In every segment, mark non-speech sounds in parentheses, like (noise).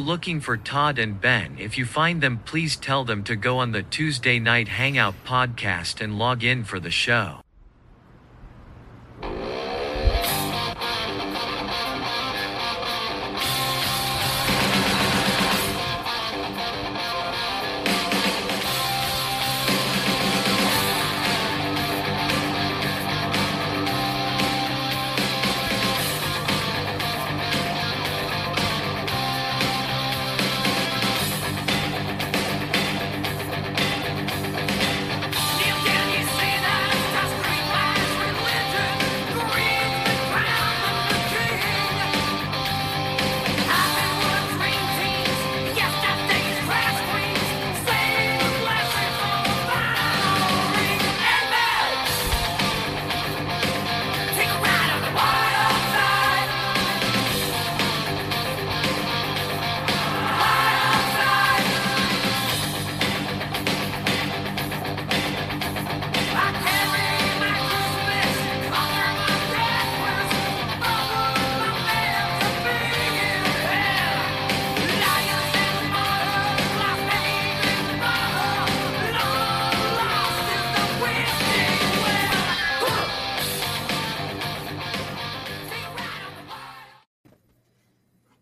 looking for Todd and Ben. If you find them, please tell them to go on the Tuesday Night Hangout podcast and log in for the show.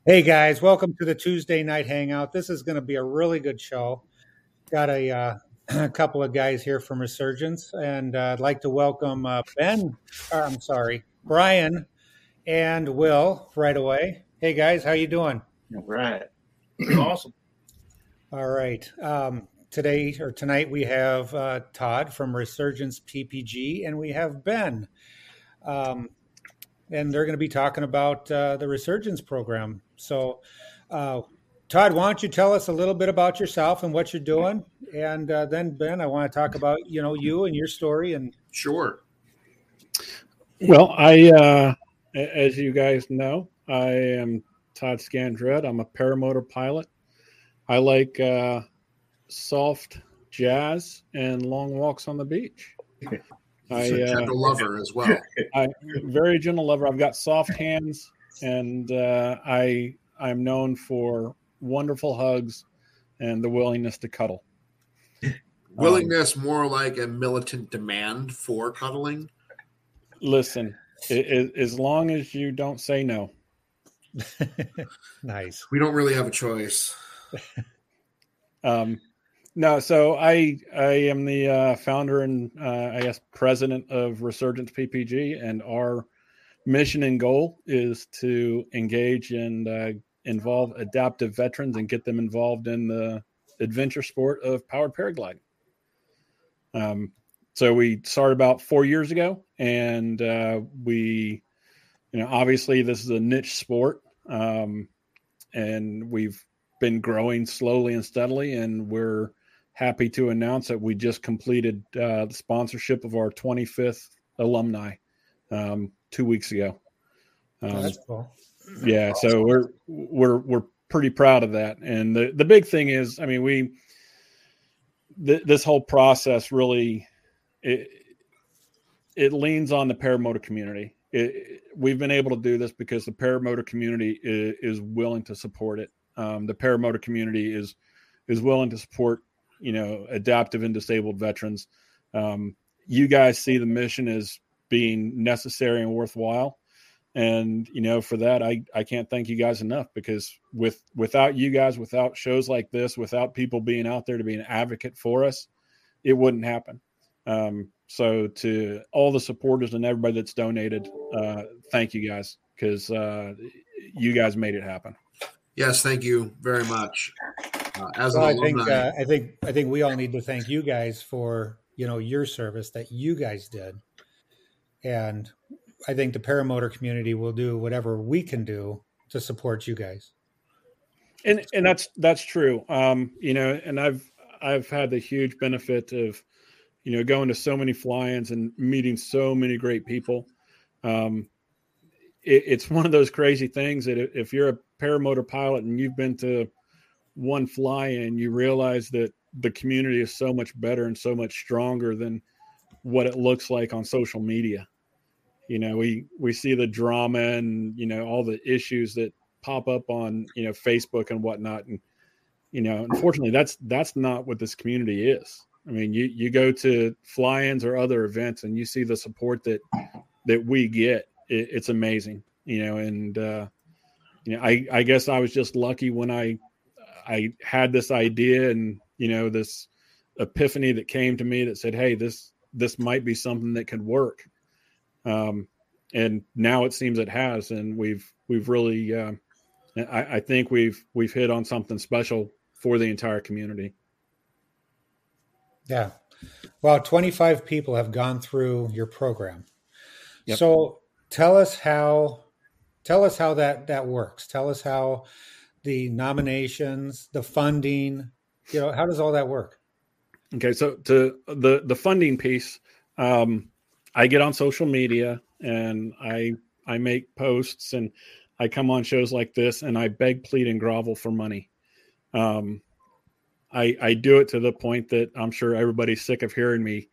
Hey guys, welcome to the Tuesday night hangout. This is going to be a really good show. Got a, uh, (clears throat) a couple of guys here from Resurgence, and uh, I'd like to welcome uh, Ben. Or, I'm sorry, Brian and Will right away. Hey guys, how you doing? All right, awesome. All right. Um, today or tonight we have uh, Todd from Resurgence PPG, and we have Ben. Um, and they're going to be talking about uh, the Resurgence program. So, uh, Todd, why don't you tell us a little bit about yourself and what you're doing, and uh, then Ben, I want to talk about you know you and your story and sure. Well, I, uh, as you guys know, I am Todd Scandred. I'm a paramotor pilot. I like uh, soft jazz and long walks on the beach. I, uh, gentle lover as well. I very gentle lover. I've got soft hands, and uh, I I'm known for wonderful hugs and the willingness to cuddle. (laughs) Willingness, um, more like a militant demand for cuddling. Listen, it, it, as long as you don't say no. (laughs) nice. We don't really have a choice. (laughs) um, no, so I I am the uh, founder and uh, I guess president of Resurgence PPG, and our mission and goal is to engage and uh, involve adaptive veterans and get them involved in the adventure sport of powered paragliding. Um, so we started about four years ago, and uh, we, you know, obviously this is a niche sport, um, and we've been growing slowly and steadily, and we're happy to announce that we just completed uh, the sponsorship of our 25th alumni um, two weeks ago. Um, That's cool. Yeah, awesome. so we're we're we're pretty proud of that. And the the big thing is, I mean, we th- this whole process really it it leans on the paramotor community. It, we've been able to do this because the paramotor community is, is willing to support it. Um, the paramotor community is is willing to support you know, adaptive and disabled veterans. Um, you guys see the mission as being necessary and worthwhile. And, you know, for that, I, I can't thank you guys enough because with without you guys, without shows like this, without people being out there to be an advocate for us, it wouldn't happen. Um, so to all the supporters and everybody that's donated, uh, thank you guys because uh, you guys made it happen. Yes, thank you very much. Uh, as well, I think uh, I think I think we all need to thank you guys for you know your service that you guys did, and I think the paramotor community will do whatever we can do to support you guys. And and that's that's true. Um, you know, and I've I've had the huge benefit of you know going to so many fly-ins and meeting so many great people. Um, it, it's one of those crazy things that if you're a paramotor pilot and you've been to one fly in, you realize that the community is so much better and so much stronger than what it looks like on social media. You know, we we see the drama and you know all the issues that pop up on you know Facebook and whatnot, and you know, unfortunately, that's that's not what this community is. I mean, you you go to fly-ins or other events, and you see the support that that we get. It, it's amazing, you know. And uh, you know, I I guess I was just lucky when I I had this idea and you know this epiphany that came to me that said, "Hey, this this might be something that could work." Um, and now it seems it has, and we've we've really, uh, I, I think we've we've hit on something special for the entire community. Yeah. Well, 25 people have gone through your program. Yep. So tell us how tell us how that that works. Tell us how the nominations, the funding, you know, how does all that work? Okay, so to the the funding piece, um, I get on social media and I I make posts and I come on shows like this and I beg, plead, and grovel for money. Um, I I do it to the point that I'm sure everybody's sick of hearing me,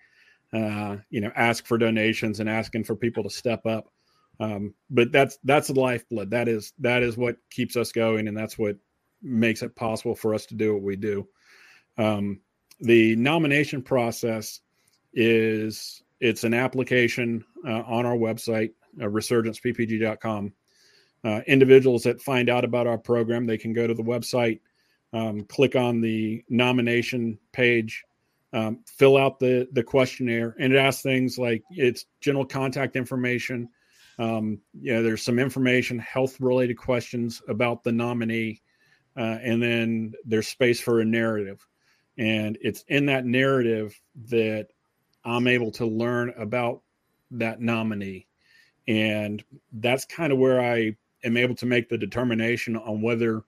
uh, you know, ask for donations and asking for people to step up. Um, but that's that's lifeblood. That is that is what keeps us going, and that's what makes it possible for us to do what we do. Um, the nomination process is it's an application uh, on our website, uh, resurgenceppg.com. Uh, individuals that find out about our program, they can go to the website, um, click on the nomination page, um, fill out the the questionnaire, and it asks things like its general contact information. Um, you know, there's some information, health related questions about the nominee, uh, and then there's space for a narrative. And it's in that narrative that I'm able to learn about that nominee. And that's kind of where I am able to make the determination on whether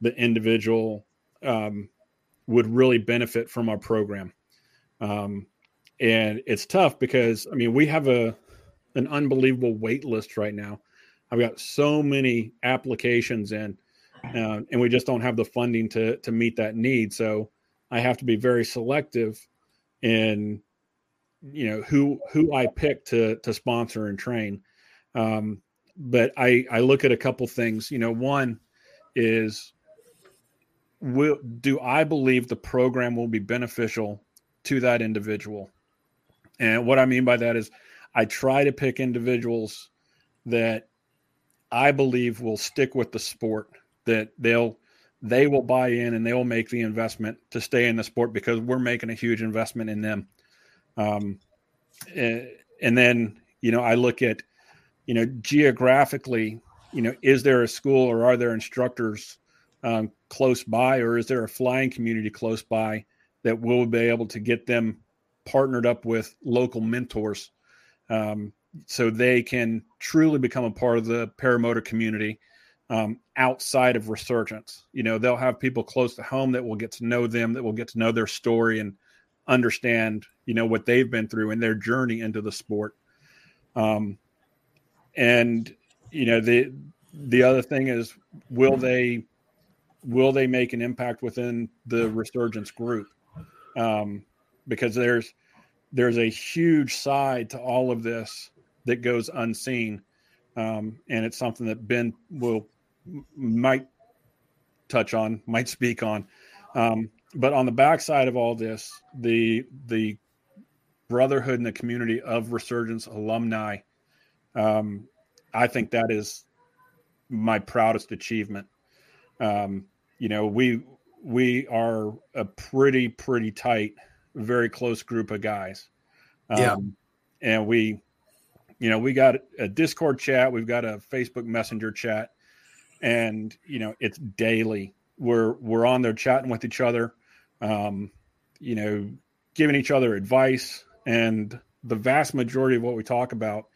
the individual um, would really benefit from our program. Um, and it's tough because, I mean, we have a an unbelievable wait list right now. I've got so many applications in, uh, and we just don't have the funding to to meet that need. So I have to be very selective in you know who who I pick to to sponsor and train. Um, but I I look at a couple things. You know, one is will do I believe the program will be beneficial to that individual? And what I mean by that is I try to pick individuals that I believe will stick with the sport, that they'll they will buy in and they will make the investment to stay in the sport because we're making a huge investment in them. Um, eh, and then you know I look at you know geographically, you know, is there a school or are there instructors um, close by, or is there a flying community close by that will be able to get them partnered up with local mentors, um, so they can truly become a part of the paramotor community um, outside of resurgence. You know, they'll have people close to home that will get to know them, that will get to know their story and understand, you know, what they've been through and their journey into the sport. Um, and you know, the the other thing is, will they will they make an impact within the resurgence group? Um, because there's there's a huge side to all of this that goes unseen. Um, and it's something that Ben will might touch on, might speak on. Um, but on the backside of all this, the the brotherhood and the community of Resurgence alumni, um, I think that is my proudest achievement. Um, you know, we we are a pretty pretty tight, very close group of guys. yeah, and we, you know, we got a Discord chat, we've got a Facebook Messenger chat, and you know it's daily. We're we're on there chatting with each other um, you know giving each other advice and the vast majority of what we talk about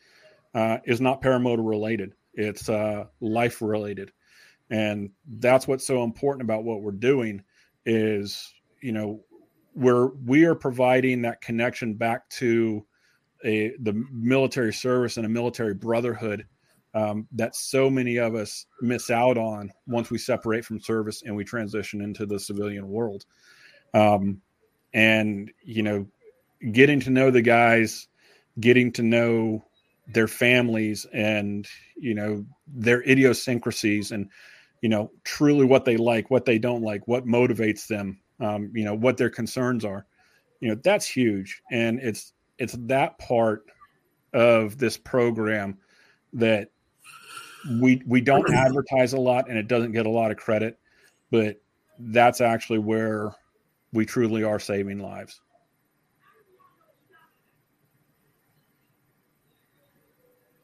uh, is not paramotor related. It's uh, life related. And that's what's so important about what we're doing is you know we're we are providing that connection back to a the military service and a military brotherhood um, that so many of us miss out on once we separate from service and we transition into the civilian world. Um, and, you know, getting to know the guys, getting to know their families and, you know, their idiosyncrasies and, you know, truly what they like, what they don't like, what motivates them, um, you know, what their concerns are. You know, that's huge. And it's it's that part of this program that we we don't (clears throat) advertise a lot and it doesn't get a lot of credit, but that's actually where we truly are saving lives.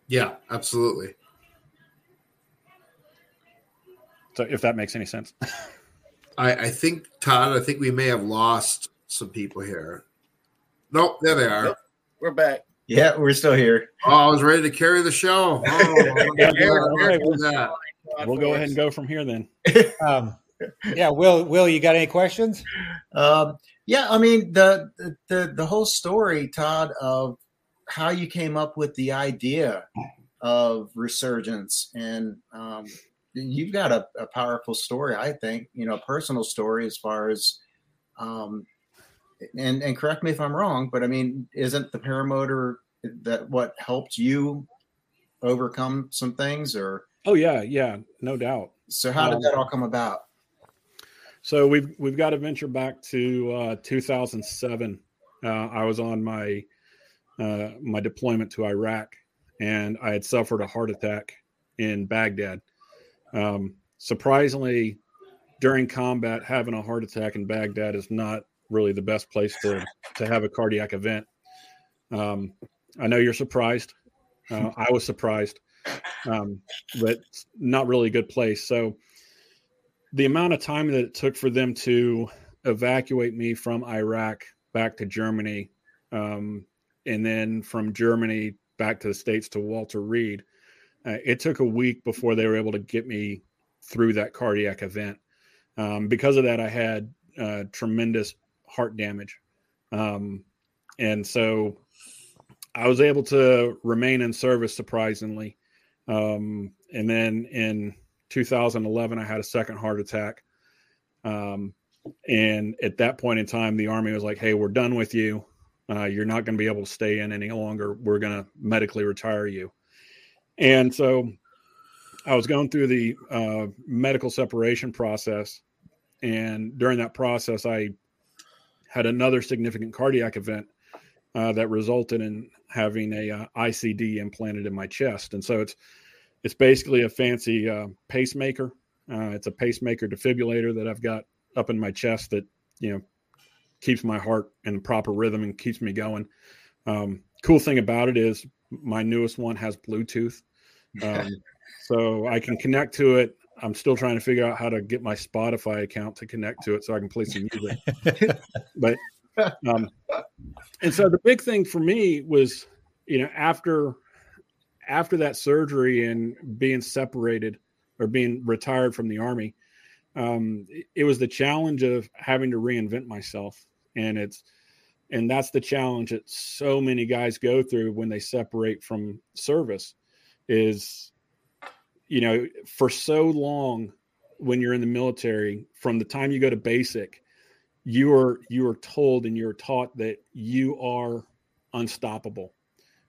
Yeah, absolutely. So if that makes any sense. (laughs) I, I think Todd, I think we may have lost some people here. Nope, there they are. Nope, we're back. Yeah, we're still here. Oh, I was ready to carry the show. Oh, (laughs) yeah, we'll, we'll go ahead and go from here then. (laughs) Um, yeah, Will, Will, you got any questions? Um, yeah, I mean the, the the whole story, Todd, of how you came up with the idea of resurgence, and um, you've got a, a, powerful story, I think. You know, a personal story as far as, um, and and correct me if I'm wrong, but I mean, isn't the paramotor that what helped you overcome some things, or? Oh yeah, yeah, no doubt. So how did um, that all come about? So we've we've got to venture back to uh, 2007. Uh, I was on my uh, my deployment to Iraq, and I had suffered a heart attack in Baghdad. Um, surprisingly, during combat, having a heart attack in Baghdad is not really the best place to to have a cardiac event. Um, I know you're surprised. Uh, I was surprised, um, but not really a good place. So the amount of time that it took for them to evacuate me from Iraq back to Germany, um, and then from Germany back to the states to Walter Reed, uh, it took a week before they were able to get me through that cardiac event. Um, because of that, I had uh, tremendous heart damage, um, and so I was able to remain in service surprisingly. Um, and then in 2011, I had a second heart attack. Um, and at that point in time, the Army was like, hey, we're done with you. Uh, you're not going to be able to stay in any longer. We're going to medically retire you. And so I was going through the uh, medical separation process. And during that process, I had another significant cardiac event uh, that resulted in having a uh, ICD implanted in my chest. And so it's it's basically a fancy uh, pacemaker. Uh, it's a pacemaker defibrillator that I've got up in my chest that you know keeps my heart in proper rhythm and keeps me going. Um, cool thing about it is my newest one has Bluetooth, (laughs) um, so I can connect to it. I'm still trying to figure out how to get my Spotify account to connect to it so I can play some music. (laughs) but um, and so the big thing for me was, you know, after after that surgery and being separated or being retired from the army, um, it was the challenge of having to reinvent myself, and it's and that's the challenge that so many guys go through when they separate from service is you know for so long when you're in the military from the time you go to basic you are you are told and you're taught that you are unstoppable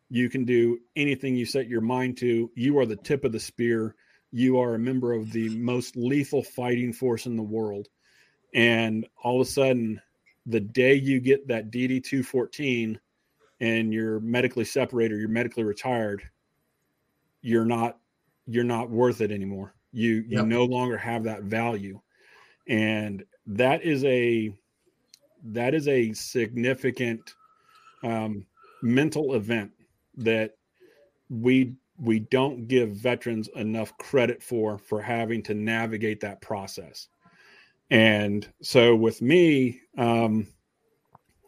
you can do anything you set your mind to. You are the tip of the spear. You are a member of the most lethal fighting force in the world. And all of a sudden, the day you get that DD 214 and you're medically separated, you're medically retired, you're not you're not worth it anymore. You you yep. no longer have that value. And that is a that is a significant um, mental event that we we don't give veterans enough credit for for having to navigate that process and so with me um,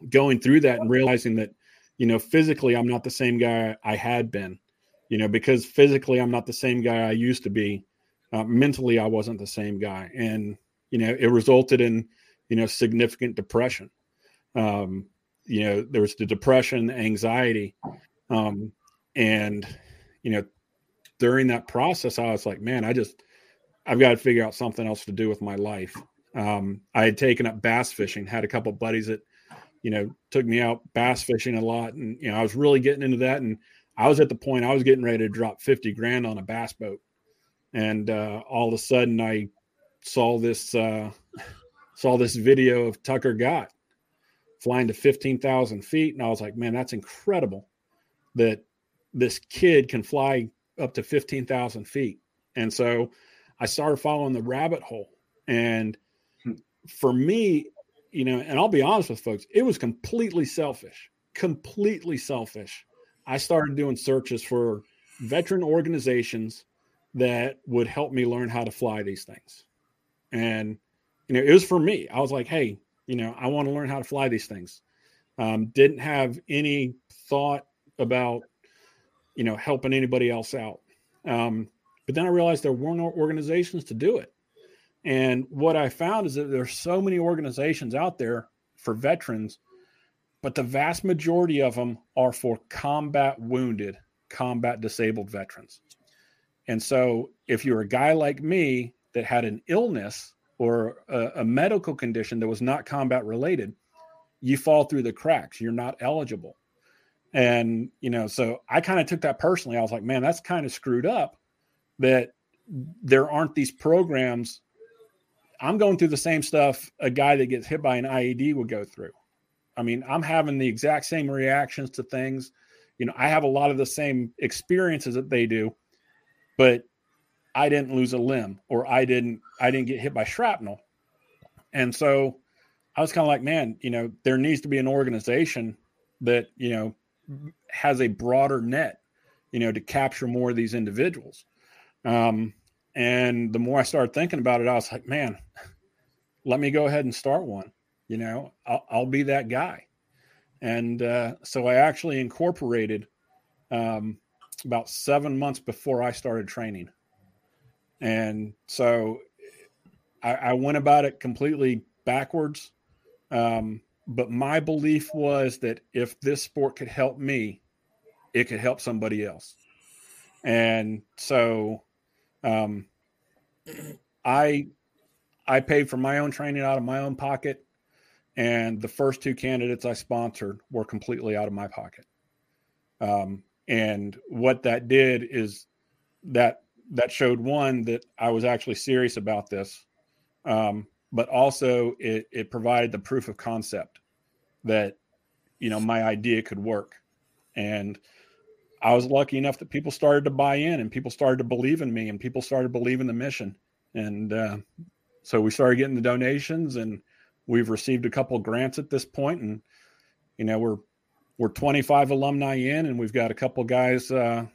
going through that and realizing that you know physically i'm not the same guy i had been you know because physically i'm not the same guy i used to be uh, mentally i wasn't the same guy and you know it resulted in you know significant depression um, you know there was the depression the anxiety um, and you know, during that process, I was like, man, I just I've got to figure out something else to do with my life. Um, I had taken up bass fishing, had a couple buddies that, you know, took me out bass fishing a lot, and you know, I was really getting into that. And I was at the point I was getting ready to drop fifty grand on a bass boat, and uh, all of a sudden I saw this uh, saw this video of Tucker Gott flying to 15,000 feet. And I was like, man, that's incredible that this kid can fly up to 15,000 feet. And so I started following the rabbit hole. And hmm. for me, you know, and I'll be honest with folks, it was completely selfish, completely selfish. I started doing searches for veteran organizations that would help me learn how to fly these things. And, you know, it was for me. I was like, hey, you know, I want to learn how to fly these things. Um, didn't have any thought about, you know, helping anybody else out. Um, but then I realized there weren't organizations to do it. And what I found is that there's so many organizations out there for veterans, but the vast majority of them are for combat wounded, combat disabled veterans. And so if you're a guy like me that had an illness or a, a medical condition that was not combat related, you fall through the cracks. You're not eligible. And, you know, so I kind of took that personally. I was like, man, that's kind of screwed up that there aren't these programs. I'm going through the same stuff a guy that gets hit by an IED would go through. I mean, I'm having the exact same reactions to things. You know, I have a lot of the same experiences that they do, but I didn't lose a limb or I didn't I didn't get hit by shrapnel. And so I was kind of like, man, you know, there needs to be an organization that, you know, has a broader net, you know, to capture more of these individuals. Um, and the more I started thinking about it, I was like, man, let me go ahead and start one. You know, I'll, I'll be that guy. And uh, so I actually incorporated um, about seven months before I started training. And so I, I went about it completely backwards. Um, but my belief was that if this sport could help me, it could help somebody else. And so um, I I paid for my own training out of my own pocket, and the first two candidates I sponsored were completely out of my pocket. Um, and what that did is that that showed one that I was actually serious about this, um, but also it, it provided the proof of concept that you know my idea could work, and I was lucky enough that people started to buy in and people started to believe in me and people started believing the mission, and uh, so we started getting the donations and we've received a couple grants at this point, and you know we're we're 25 alumni in, and we've got a couple guys. Uh,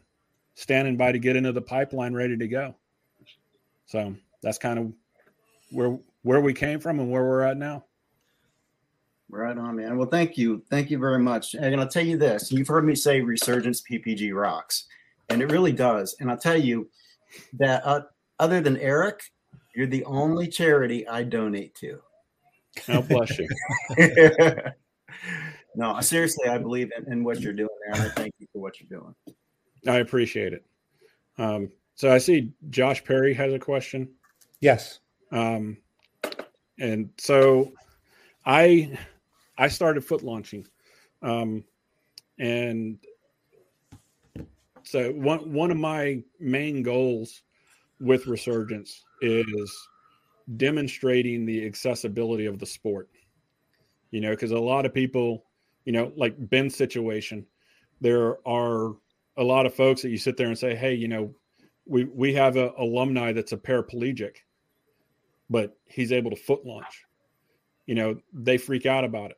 standing by to get into the pipeline ready to go. So that's kind of where where we came from and where we're at now. Right on, man. Well, thank you. Thank you very much. And I'll tell you this you've heard me say Resurgence PPG rocks, and it really does. And I'll tell you that uh, other than Eric, you're the only charity I donate to. God bless you. (laughs) no, seriously, I believe in, in what you're doing there. And I thank you for what you're doing. I appreciate it. Um, so I see Josh Perry has a question. Yes. Um, and so I I started foot launching. Um, and so one one of my main goals with resurgence is demonstrating the accessibility of the sport. You know, because a lot of people, you know, like Ben's situation, there are a lot of folks that you sit there and say, "Hey, you know, we we have a alumni that's a paraplegic, but he's able to foot launch." You know, they freak out about it.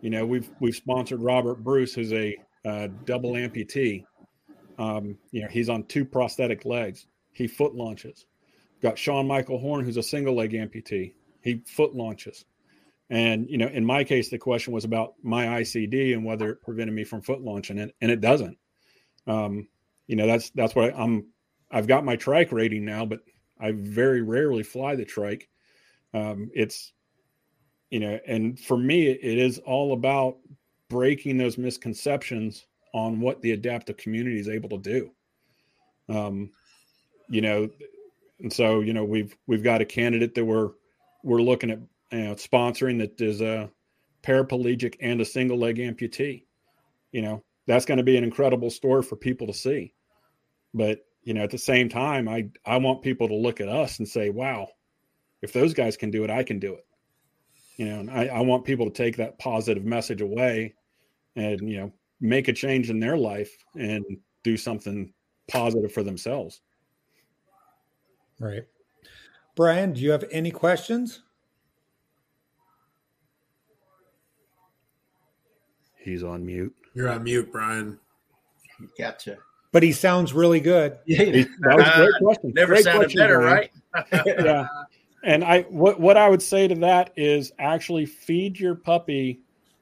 You know, we've we've sponsored Robert Bruce, who's a double amputee. Um, you know, he's on two prosthetic legs. He foot launches. Got Sean Michael Horn, who's a single leg amputee. He foot launches. And you know, in my case, the question was about my ICD and whether it prevented me from foot launching it, and it doesn't. Um, you know, that's that's what I, I'm. I've got my trike rating now, but I very rarely fly the trike. Um, it's you know, and for me, it is all about breaking those misconceptions on what the adaptive community is able to do. Um, you know, and so you know we've we've got a candidate that we're we're looking at you know, sponsoring that is a paraplegic and a single leg amputee. You know, that's going to be an incredible story for people to see. But you know, at the same time, I I want people to look at us and say, "Wow, if those guys can do it, I can do it." You know, and I, I want people to take that positive message away, and you know, make a change in their life and do something positive for themselves. Right. Brian, do you have any questions? He's on mute. You're on mute, Brian. Gotcha. But he sounds really good. He- that was a great question. (laughs) Never Great sounded question, better, Brian. right? (laughs) yeah. And I what what I would say to that is actually feed your puppy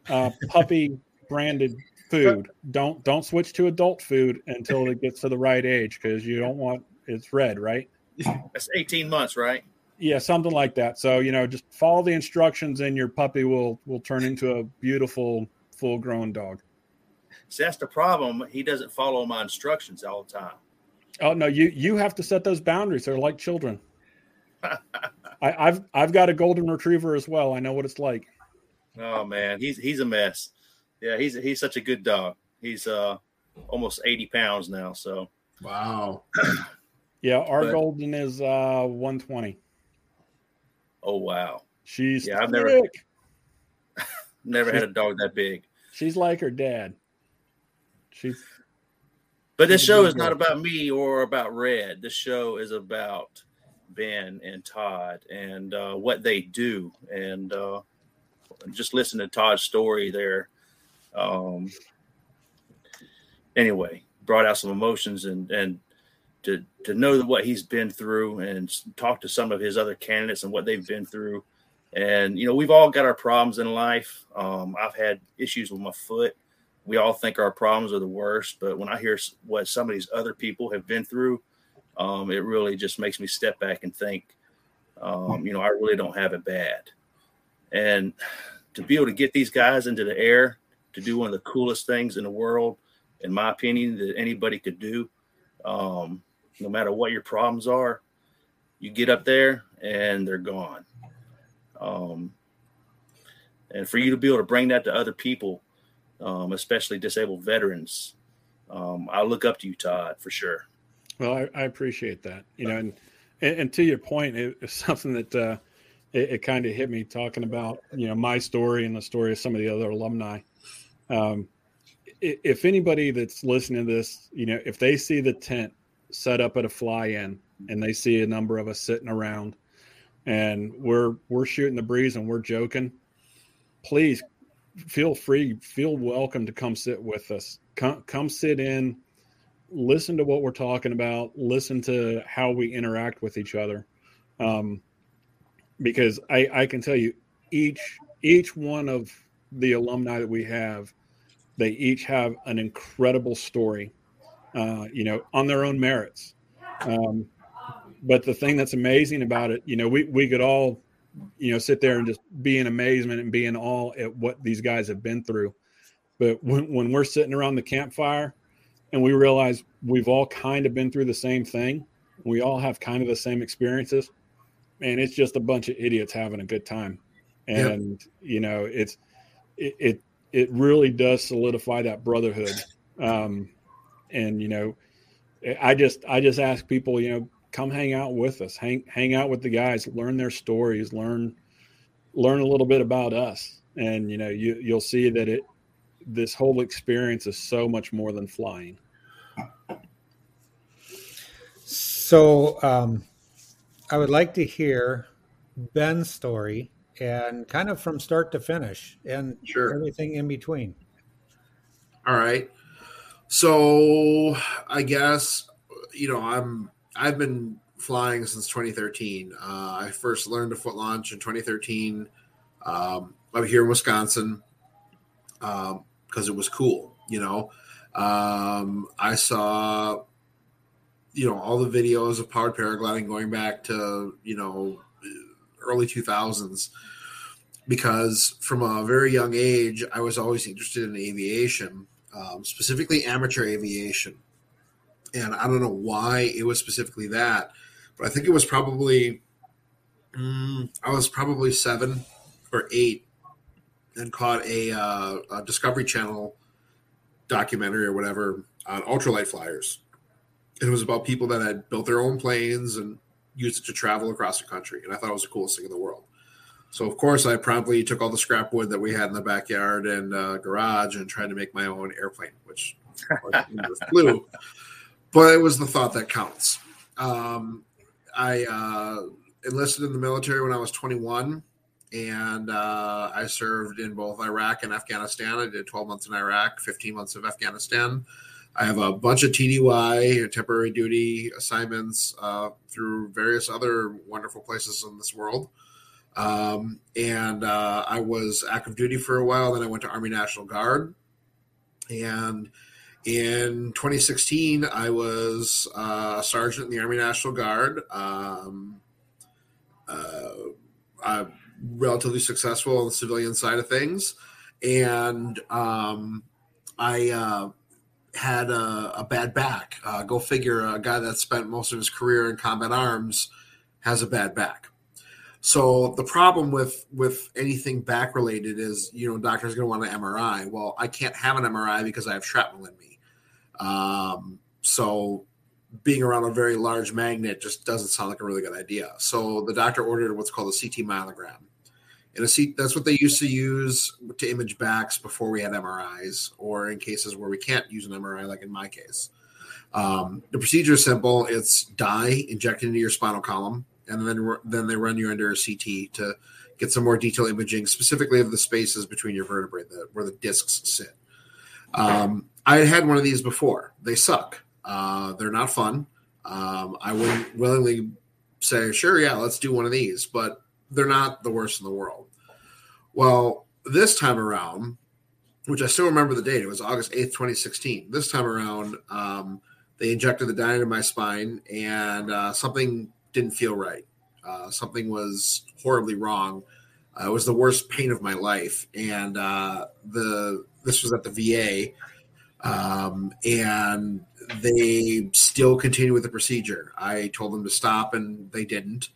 uh, puppy branded food. Don't don't switch to adult food until it gets to the right age because you don't want it's red, right? That's 18 months, right? Yeah, something like that. So you know, just follow the instructions, and your puppy will will turn into a beautiful full grown dog. So that's the problem. He doesn't follow my instructions all the time. Oh no, you you have to set those boundaries. They're like children. (laughs) I, I've I've got a golden retriever as well. I know what it's like. Oh man, he's he's a mess. Yeah, he's he's such a good dog. He's uh almost 80 pounds now. So Wow. (clears throat) Yeah, our But- golden is uh 120. oh wow. She's Yeah, I've never-. (laughs) Never had a dog that big. She's like her dad. She's But this She's show is not about me or about Red. This show is about Ben and Todd and uh, what they do. And uh, just listen to Todd's story there. Um, anyway, brought out some emotions and and to to know what he's been through and talk to some of his other candidates and what they've been through. And you know, we've all got our problems in life. Um, I've had issues with my foot we all think our problems are the worst, but when I hear what some of these other people have been through, um, it really just makes me step back and think, um, you know, I really don't have it bad. And to be able to get these guys into the air to do one of the coolest things in the world, in my opinion, that anybody could do, um, no matter what your problems are, you get up there and they're gone. Um, and for you to be able to bring that to other people um, especially disabled veterans. Um, I look up to you, Todd, for sure. well, I, I appreciate that. You know, and and, to your point, it, it's something that uh, it, it kind of hit me talking about you know my story and the story of some of the other alumni. Um, if anybody that's listening to this, you know, if they see the tent set up at a fly-in and they see a number of us sitting around and we're we're shooting the breeze and we're joking, please feel free, feel welcome to come sit with us. Come come sit in, listen to what we're talking about, listen to how we interact with each other. Um, because I, I can tell you each each one of the alumni that we have, they each have an incredible story, uh, you know, on their own merits. Um, but the thing that's amazing about it, you know, we, we could all, you know, sit there and just be in amazement and be in awe at what these guys have been through. But when, when we're sitting around the campfire and we realize we've all kind of been through the same thing, we all have kind of the same experiences, and it's just a bunch of idiots having a good time. And, you know, it's, it, it, it really does solidify that brotherhood. Um, and, you know, I just, I just ask people, you know, come hang out with us, hang, hang out with the guys, learn their stories, learn, learn a little bit about us. And, you know, you, you'll see that it, this whole experience is so much more than flying. So um, I would like to hear Ben's story and kind of from start to finish and Sure. everything in between. All right. So I guess you know I'm I've been flying since 2013. Uh, I first learned to foot launch in 2013 um, up here in Wisconsin because it was cool. You know, um, I saw you know all the videos of powered paragliding going back to you know early 2000s because from a very young age I was always interested in aviation um, specifically amateur aviation. And I don't know why it was specifically that, but I think it was probably, mm, I was probably seven or eight and caught a, uh, a Discovery Channel documentary or whatever on ultralight flyers. It was about people that had built their own planes and used it to travel across the country. And I thought it was the coolest thing in the world. So of course, I promptly took all the scrap wood that we had in the backyard and uh, garage and tried to make my own airplane, which flew. But it was the thought that counts. Um, I uh, enlisted in the military when I was 21, and uh, I served in both Iraq and Afghanistan. I did 12 months in Iraq, 15 months of Afghanistan. I have a bunch of TDY, temporary duty assignments uh, through various other wonderful places in this world. Um, and uh, I was active duty for a while. Then I went to Army National Guard. And in 2016, I was uh, a sergeant in the Army National Guard. Um, uh, I'm relatively successful on the civilian side of things. And um, I uh, had a, a, bad back. Uh, go figure, a guy that spent most of his career in combat arms has a bad back. So the problem with with anything back related is, you know, doctor's going to want an MRI. Well, I can't have an MRI because I have shrapnel in me. Um, so being around a very large magnet just doesn't sound like a really good idea. So the doctor ordered what's called a CT myelogram. And a C, that's what they used to use to image backs before we had MRIs, or in cases where we can't use an MRI, like in my case. Um, the procedure is simple. It's dye injected into your spinal column and then then they run you under a CT to get some more detailed imaging, specifically of the spaces between your vertebrae, the, where the discs sit. Um, I had had one of these before. They suck. Uh, they're not fun. Um, I wouldn't willingly say, sure, yeah, let's do one of these, but they're not the worst in the world. Well, this time around, which I still remember the date, it was August 8th, 2016. This time around, um, they injected the dye into my spine and uh, something didn't feel right. Uh, something was horribly wrong. Uh, it was the worst pain of my life, and uh, the this was at the VA, um, and they still continued with the procedure. I told them to stop, and they didn't.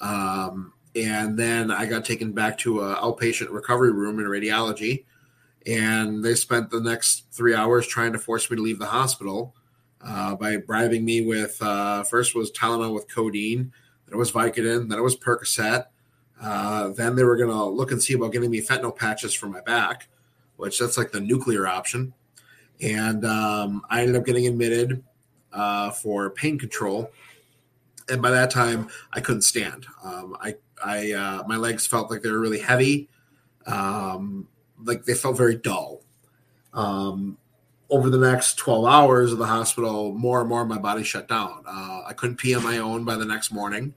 Um, and then I got taken back to a outpatient recovery room in radiology, and they spent the next three hours trying to force me to leave the hospital uh, by bribing me with uh, first was Tylenol with codeine, then it was Vicodin, then it was Percocet. Uh, then they were going to look and see about getting me fentanyl patches for my back, which that's like the nuclear option. And um, I ended up getting admitted uh, for pain control. And by that time, I couldn't stand. Um, I, I, uh, my legs felt like they were really heavy, um, like they felt very dull. Um, over the next 12 hours of the hospital, more and more my body shut down. Uh, I couldn't pee on my own by the next morning.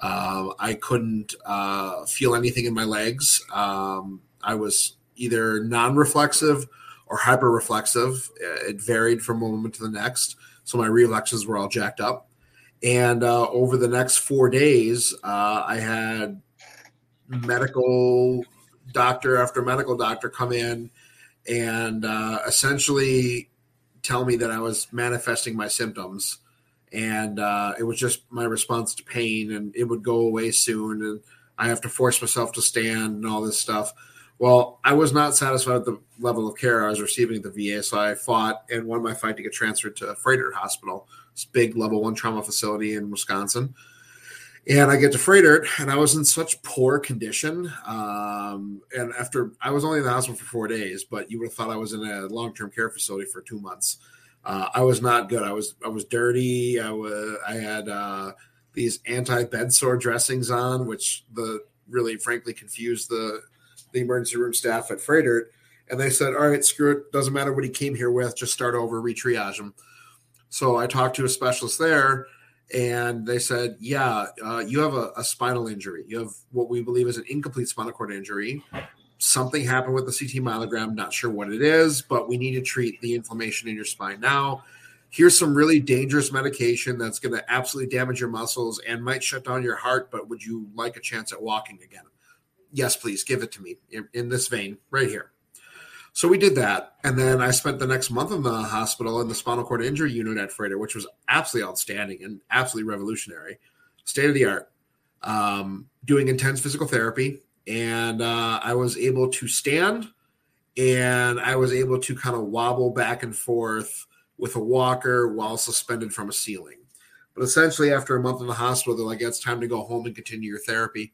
Uh, I couldn't uh, feel anything in my legs. Um, I was either non reflexive or hyper reflexive. It varied from one moment to the next. So my reflexes were all jacked up. And uh, over the next four days, uh, I had medical doctor after medical doctor come in and uh, essentially tell me that I was manifesting my symptoms. And uh, it was just my response to pain, and it would go away soon. And I have to force myself to stand and all this stuff. Well, I was not satisfied with the level of care I was receiving at the VA, so I fought and won my fight to get transferred to Froedtert Hospital, this big level one trauma facility in Wisconsin and I get to Froedtert, and I was in such poor condition. Um, and after I was only in the hospital for four days, but you would have thought I was in a long term care facility for two months. Uh, I was not good. I was I was dirty. I was I had uh, these anti bed sore dressings on, which the really frankly confused the the emergency room staff at Froedtert. And they said, "All right, screw it. Doesn't matter what he came here with. Just start over, retriage him." So I talked to a specialist there and they said, "Yeah, uh, you have a, a, spinal injury. You have what we believe is an incomplete spinal cord injury. Something happened with the CT myelogram. Not sure what it is, but we need to treat the inflammation in your spine now. Here's some really dangerous medication that's going to absolutely damage your muscles and might shut down your heart. But would you like a chance at walking again? Yes, please give it to me in, in this vein right here." So we did that. And then I spent the next month in the hospital in the spinal cord injury unit at Froedtert, which was absolutely outstanding and absolutely revolutionary, state of the art, um, doing intense physical therapy. And uh, I was able to stand and I was able to kind of wobble back and forth with a walker while suspended from a ceiling. But essentially, after a month in the hospital, they're like, yeah, it's time to go home and continue your therapy,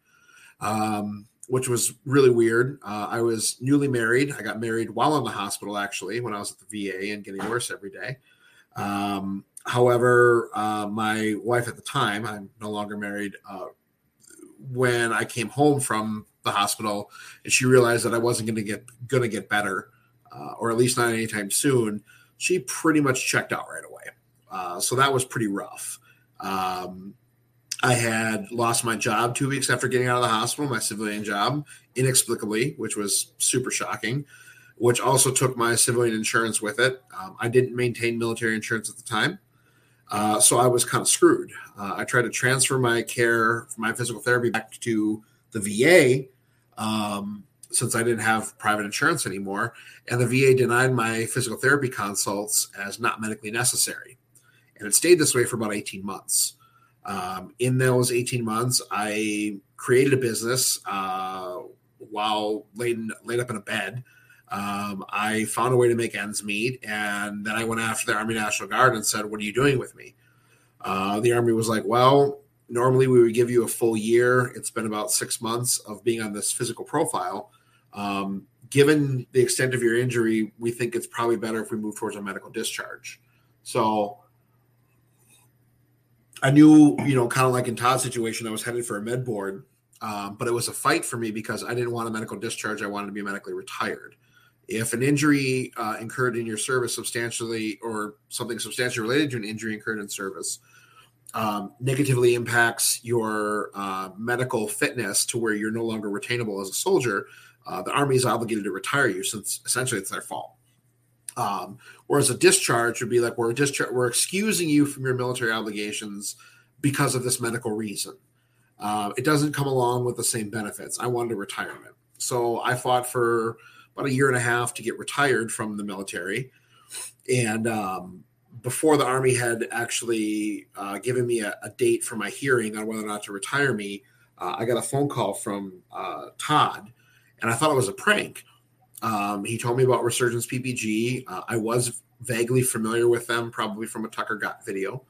um, which was really weird. Uh, I was newly married. I got married while in the hospital, actually, when I was at the VA and getting worse every day. Um, however, uh, my wife at the time, I'm no longer married, uh, when I came home from the hospital and she realized that I wasn't going to get going to get better, uh, or at least not anytime soon, she pretty much checked out right away. Uh, so that was pretty rough. Um, I had lost my job two weeks after getting out of the hospital, my civilian job, inexplicably, which was super shocking, which also took my civilian insurance with it. Um, I didn't maintain military insurance at the time. Uh, so I was kind of screwed. Uh, I tried to transfer my care, my physical therapy back to the VA um, since I didn't have private insurance anymore. And the VA denied my physical therapy consults as not medically necessary. And it stayed this way for about 18 months. Um, in those 18 months, I created a business uh, while laid, laid up in a bed. Um, I found a way to make ends meet, and then I went after the Army National Guard and said, "What are you doing with me?" Uh, the Army was like, "Well, normally we would give you a full year. It's been about six months of being on this physical profile. Um, given the extent of your injury, we think it's probably better if we move towards a medical discharge." So I knew, you know, kind of like in Todd's situation, I was headed for a med board, um, but it was a fight for me because I didn't want a medical discharge. I wanted to be medically retired if an injury uh, incurred in your service substantially or something substantially related to an injury incurred in service um, negatively impacts your uh, medical fitness to where you're no longer retainable as a soldier, uh, the Army is obligated to retire you since essentially it's their fault. Um, whereas a discharge would be like we're we're excusing you from your military obligations because of this medical reason. Uh, it doesn't come along with the same benefits. I wanted a retirement, so I fought for about a year and a half to get retired from the military. And um, before the Army had actually uh, given me a, a, date for my hearing on whether or not to retire me, uh, I got a phone call from uh, Todd, and I thought it was a prank. Um, he told me about Resurgence PPG. Uh, I was vaguely familiar with them, probably from a Tucker Gott video.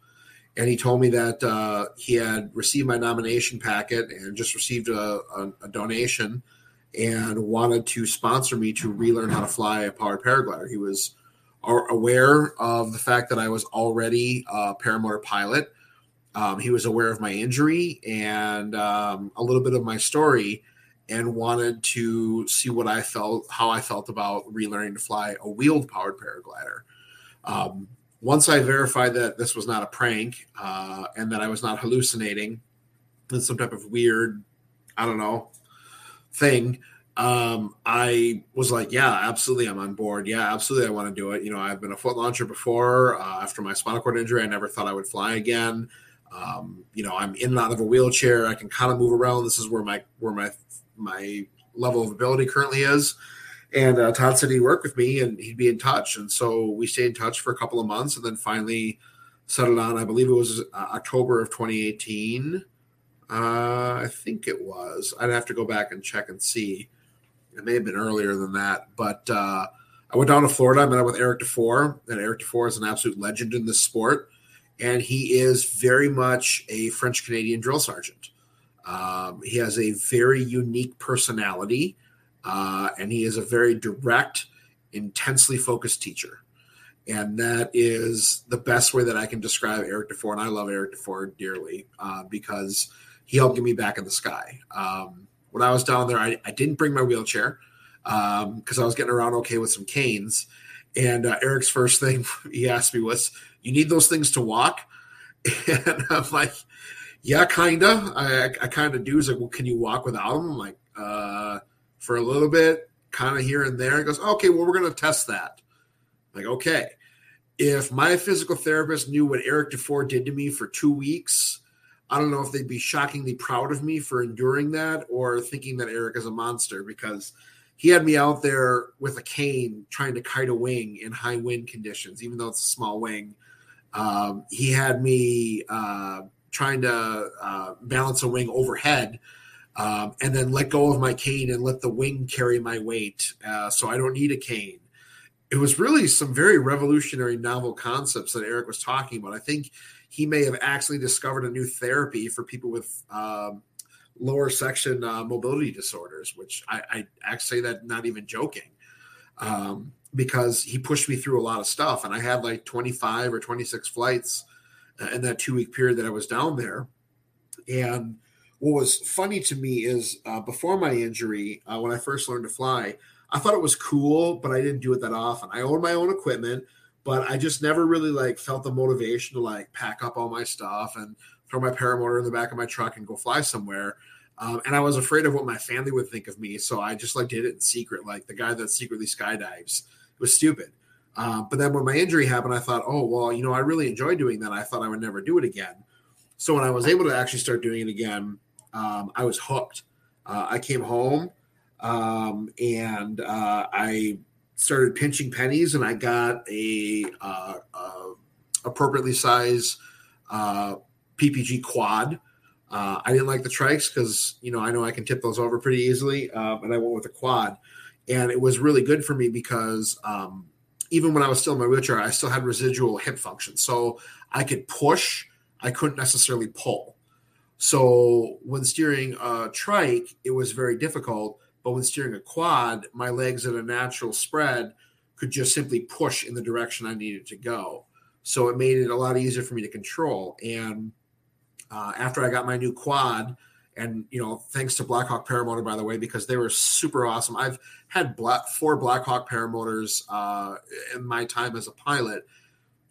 And he told me that uh, he had received my nomination packet and just received a, a, a donation and wanted to sponsor me to relearn how to fly a powered paraglider. He was aware of the fact that I was already a paramotor pilot. Um, he was aware of my injury and um, a little bit of my story and wanted to see what I felt, how I felt about relearning to fly a wheeled powered paraglider. Um, once I verified that this was not a prank uh, and that I was not hallucinating in some type of weird, I don't know, thing, um, I was like, yeah, absolutely, I'm on board. Yeah, absolutely, I want to do it. You know, I've been a foot launcher before. Uh, after my spinal cord injury, I never thought I would fly again. Um, you know, I'm in and out of a wheelchair. I can kind of move around. This is where my where my my level of ability currently is. And uh, Todd said he'd work with me and he'd be in touch. And so we stayed in touch for a couple of months, and then finally settled on. I believe it was uh, October of 2018 uh, I think it was. I'd have to go back and check and see. It may have been earlier than that, but uh, I went down to Florida. I met up with Eric Dufour. and Eric Dufour is an absolute legend in this sport, and he is very much a French Canadian drill sergeant. Um, he has a very unique personality, uh, and he is a very direct, intensely focused teacher. And that is the best way that I can describe Eric Dufour. And I love Eric Dufour dearly uh, because – he helped get me back in the sky. Um, when I was down there, I, I didn't bring my wheelchair because um, I was getting around okay with some canes. And uh, Eric's first thing (laughs) he asked me was, "You need those things to walk?" (laughs) And I'm like, "Yeah, kinda. I, I kind of do." He's like, "Well, can you walk without them?" I'm like, uh, "For a little bit, kind of here and there." He goes, "Okay, well, we're gonna test that." I'm like, okay, if my physical therapist knew what Eric Dufour did to me for two weeks I don't know if they'd be shockingly proud of me for enduring that or thinking that Eric is a monster because he had me out there with a cane trying to kite a wing in high wind conditions, even though it's a small wing. Um, he had me uh, trying to uh, balance a wing overhead um, and then let go of my cane and let the wing carry my weight. Uh, so I don't need a cane. it was really some very revolutionary novel concepts that Eric was talking about. I think he may have actually discovered a new therapy for people with um, lower section uh, mobility disorders, which I, I actually say that not even joking, um, because he pushed me through a lot of stuff, and I had like 25 or 26 flights in that two week period that I was down there, and what was funny to me is uh, before my injury, uh, when I first learned to fly, I thought it was cool, but I didn't do it that often. I own my own equipment, but I just never really like felt the motivation to like pack up all my stuff and throw my paramotor in the back of my truck and go fly somewhere. Um, and I was afraid of what my family would think of me, so I just like did it in secret, like the guy that secretly skydives. It was stupid. Uh, but then when my injury happened, I thought, oh well, you know, I really enjoy doing that. I thought I would never do it again. So when I was able to actually start doing it again, um, I was hooked. Uh, I came home um, and uh, I started pinching pennies, and I got a uh, uh appropriately sized uh, PPG quad. Uh, I didn't like the trikes because you know I know I can tip those over pretty easily, um, and I went with a quad, and it was really good for me because um, even when I was still in my wheelchair, I still had residual hip function, so I could push. I couldn't necessarily pull. So when steering a trike, it was very difficult but when steering a quad, my legs at a natural spread could just simply push in the direction I needed to go. So it made it a lot easier for me to control. And uh, after I got my new quad, and you know, thanks to Blackhawk Paramotor, by the way, because they were super awesome. I've had black, four Blackhawk Paramotors uh, in my time as a pilot,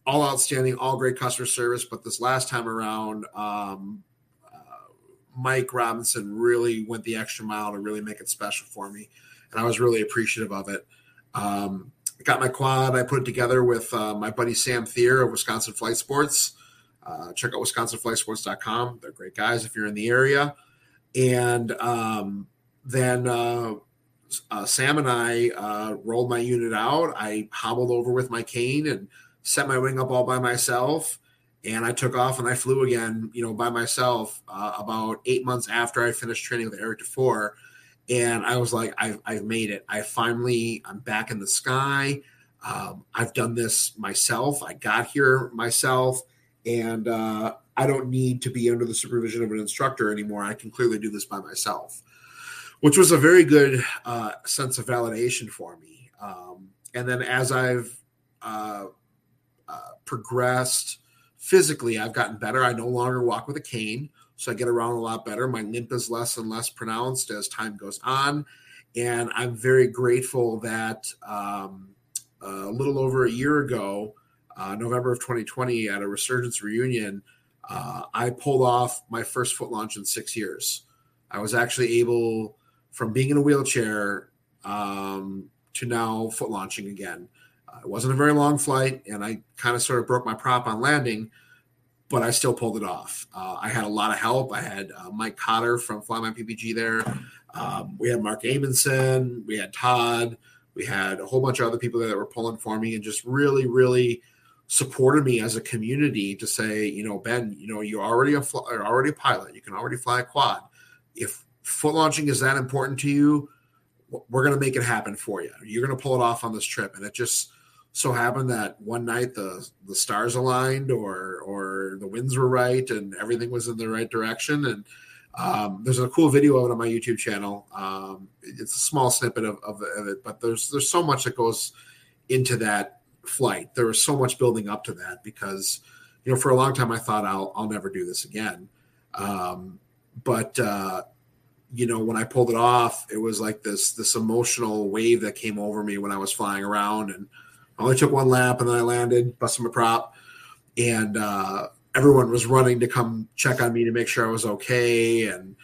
all outstanding, all great customer service. But this last time around, um, Mike Robinson really went the extra mile to really make it special for me, and I was really appreciative of it. Um, got my quad. I put it together with uh, my buddy Sam Thier of Wisconsin Flight Sports. Uh, check out wisconsinflightsports.com. They're great guys if you're in the area. And um, then uh, uh, Sam and I uh, rolled my unit out. I hobbled over with my cane and set my wing up all by myself and I took off and I flew again, you know, by myself uh, about eight months after I finished training with Eric Dufour. And I was like, I've, I've made it. I finally, I'm back in the sky. Um, I've done this myself. I got here myself, and uh, I don't need to be under the supervision of an instructor anymore. I can clearly do this by myself, which was a very good uh, sense of validation for me. Um, and then as I've uh, uh, progressed, physically I've gotten better. I no longer walk with a cane, so I get around a lot better. My limp is less and less pronounced as time goes on. And I'm very grateful that um, a little over a year ago, uh, November of 2020, at a Resurgence reunion, uh, I pulled off my first foot launch in six years. I was actually able, from being in a wheelchair um, to now foot launching again. Uh, it wasn't a very long flight, and I kind of sort of broke my prop on landing, but I still pulled it off. Uh, I had a lot of help. I had uh, Mike Cotter from Fly My PPG there. Um, we had Mark Amundsen. We had Todd. We had a whole bunch of other people there that were pulling for me and just really, really supported me as a community to say, you know, Ben, you know, you're already a fly, already a pilot. You can already fly a quad. If foot launching is that important to you, we're going to make it happen for you. You're going to pull it off on this trip. And it just so happened that one night the the stars aligned or or the winds were right and everything was in the right direction and um, there's a cool video of it on my YouTube channel. Um, it's a small snippet of, of, of, it, but there's there's so much that goes into that flight. There was so much building up to that because you know for a long time I thought I'll I'll never do this again, um, but uh, you know when I pulled it off, it was like this this emotional wave that came over me when I was flying around and I only took one lap and then I landed, busted my prop, and uh, everyone was running to come check on me to make sure I was okay. And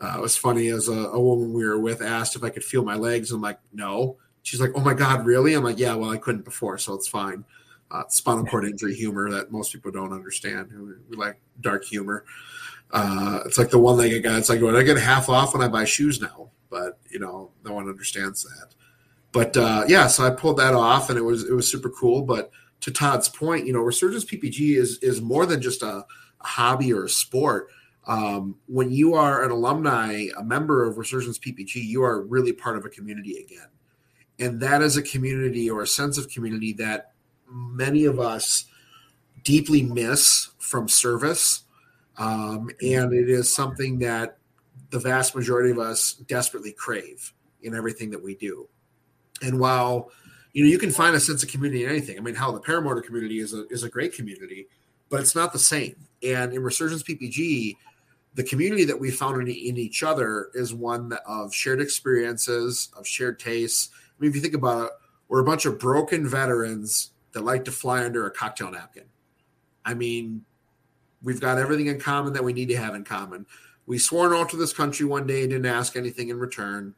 uh, it was funny as a, a, woman we were with asked if I could feel my legs. I'm like, no. She's like, oh my god, really? I'm like, yeah. Well, I couldn't before, so it's fine. Uh, spinal cord injury humor that most people don't understand. We, like dark humor. Uh, it's like the one-legged guy. It's like, when I get half off when I buy shoes now, but you know, no one understands that but uh, yeah, so I pulled that off, and it was it was super cool. But to Todd's point, you know, Resurgence PPG is is more than just a, a hobby or a sport. Um, when you are an alumni, a member of Resurgence PPG, you are really part of a community again. And that is a community or a sense of community that many of us deeply miss from service. Um, and it is something that the vast majority of us desperately crave in everything that we do. And while you know you can find a sense of community in anything, I mean, how the paramotor community is a is a great community, but it's not the same. And in Resurgence PPG, the community that we found in, in each other is one of shared experiences, of shared tastes. Mean, if you think about it, we're a bunch of broken veterans that like to fly under a cocktail napkin. I mean, we've got everything in common that we need to have in common. We swore an oath to this country one day and didn't ask anything in return.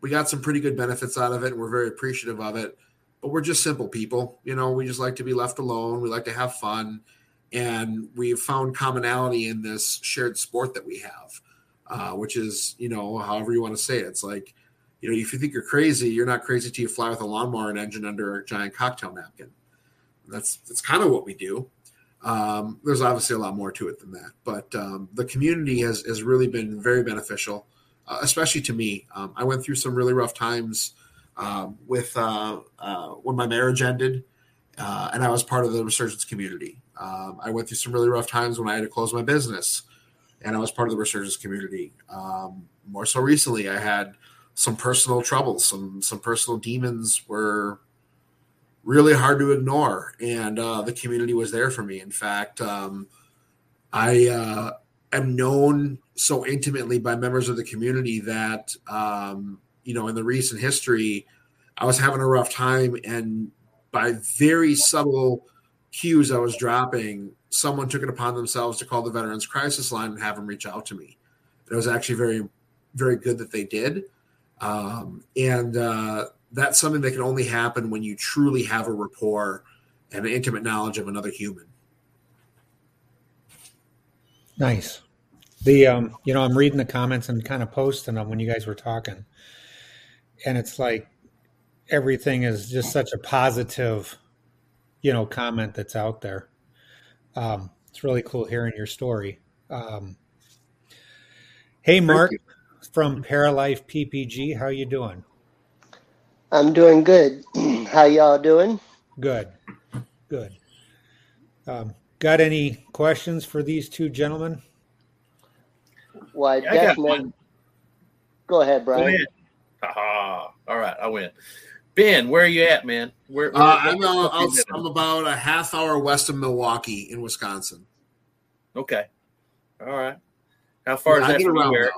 We got some pretty good benefits out of it, and we're very appreciative of it. But we're just simple people. You know, we just like to be left alone. We like to have fun and we've found commonality in this shared sport that we have, uh, which is you know however you want to say it. It's like you know if you think you're crazy, you're not crazy till you fly with a lawnmower and engine under a giant cocktail napkin. That's that's kind of what we do. Um, there's obviously a lot more to it than that, but um, the community has has really been very beneficial, uh, especially to me. Um, I went through some really rough times um, with uh, uh, when my marriage ended, uh, and I was part of the resurgence community. Um, I went through some really rough times when I had to close my business, and I was part of the resurgence community. Um, more so recently, I had some personal troubles, some some personal demons were really hard to ignore, and uh, the community was there for me. In fact, um, I uh, am known so intimately by members of the community that um, you know in the recent history, I was having a rough time, and by very subtle cues I was dropping, someone took it upon themselves to call the Veterans Crisis Line and have them reach out to me. It was actually very, very good that they did. Um, and uh, that's something that can only happen when you truly have a rapport and an intimate knowledge of another human. Nice. The um, you know, I'm reading the comments and kind of posting them when you guys were talking, and it's like everything is just such a positive you know comment that's out there. Um, it's really cool hearing your story. Um, hey, Mark from Paralife PPG, how you doing? I'm doing good. (clears throat) how y'all doing? Good, good. Um, got any questions for these two gentlemen? Well, yeah, definitely. Go ahead, Brian. Go ahead. Aha. All right, I win. Ben, where are you at, man? Where, where, uh, I'm, uh, I'm, about a half hour west of Milwaukee in Wisconsin. Okay. All right. How far yeah, is that from you,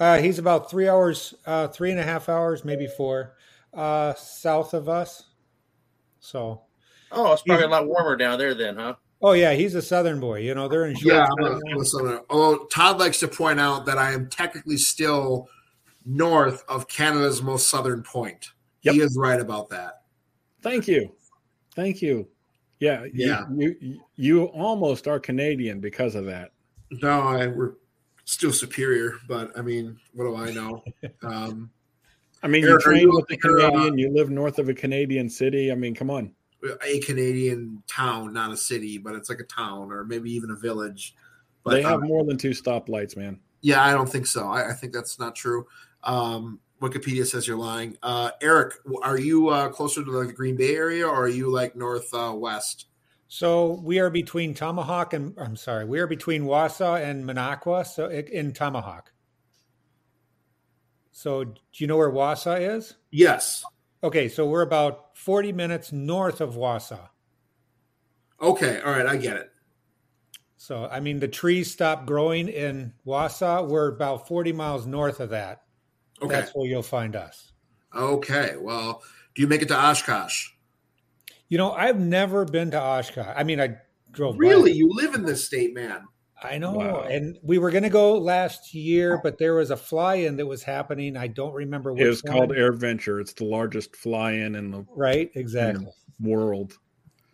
uh, he's about three hours, uh, three and a half hours, maybe four, uh, south of us. So. Oh, it's probably a lot warmer down there then, huh? Oh yeah, he's a Southern boy. You know they're in. Yeah, I'm a, I'm a Southern. Although Todd likes to point out that I am technically still north of Canada's most southern point. Yep. He is right about that. Thank you. Thank you. Yeah. Yeah. You, you, you almost are Canadian because of that. No, I, we're still superior, but I mean, what do I know? (laughs) Um, I mean, you train with a Canadian, uh, you live north of a Canadian city. I mean, come on. A Canadian town, not a city, but it's like a town or maybe even a village. But, they have um, more than two stoplights, man. Yeah, I don't think so. I, I think that's not true. Um, Wikipedia says you're lying. Uh, Eric, are you uh, closer to like the Green Bay area or are you like northwest? So we are between Tomahawk and I'm sorry, we are between Wausau and Minocqua, so in Tomahawk. So do you know where Wausau is? Yes. Okay, so we're about 40 minutes north of Wausau. Okay, all right, I get it. So I mean the trees stop growing in Wausau. We're about 40 miles north of that. Okay. That's where you'll find us. Okay. Well, do you make it to Oshkosh? You know, I've never been to Oshkosh. I mean, I drove. Really? By. You live in this state, man. I know. Wow. And we were going to go last year, but there was a fly-in that was happening. I don't remember what. It was one. called AirVenture. It's the largest fly-in in the right, exactly world.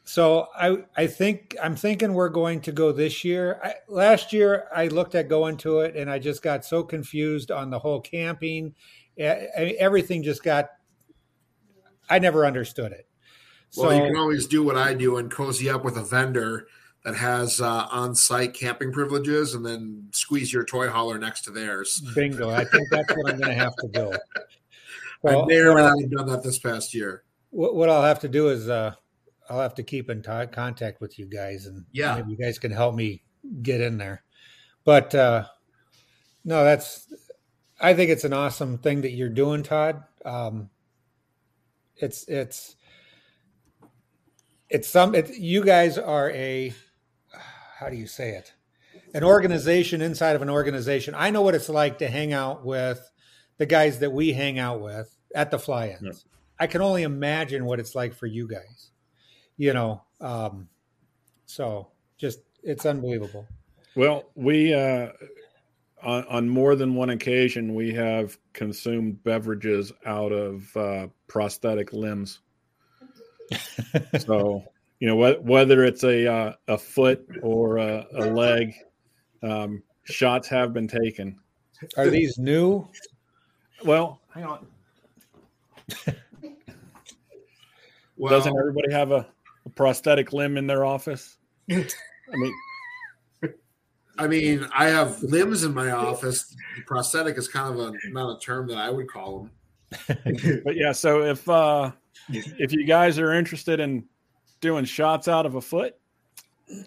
So I I think I'm thinking we're going to go this year. I, last year I looked at going to it and I just got so confused on the whole camping. I, I, everything just got. I never understood it. So, well, you can always do what I do and cozy up with a vendor that has uh, on-site camping privileges, and then squeeze your toy hauler next to theirs. Bingo! I think that's what I'm going to have to do. (laughs) Well, I may or may not have done that this past year. what, what I'll have to do is uh, I'll have to keep in t- contact with you guys, and Yeah. maybe you guys can help me get in there. But uh, no, that's I think it's an awesome thing that you're doing, Todd. Um, it's it's it's some it, you guys are a how do you say it an organization inside of an organization i know what it's like to hang out with the guys that we hang out with at the fly-ins Yeah. i can only imagine what it's like for you guys you know um so just it's unbelievable Well, we uh, on, on more than one occasion we have consumed beverages out of uh, prosthetic limbs. (laughs) so you know wh- whether it's a uh, a foot or a, a leg, um, shots have been taken. are these new Well, hang on. Well, (laughs) Doesn't everybody have a, a prosthetic limb in their office? I mean, (laughs) I mean, I have limbs in my office. Prosthetic is kind of a not a term that I would call them. but yeah. So if uh, if you guys are interested in doing shots out of a foot,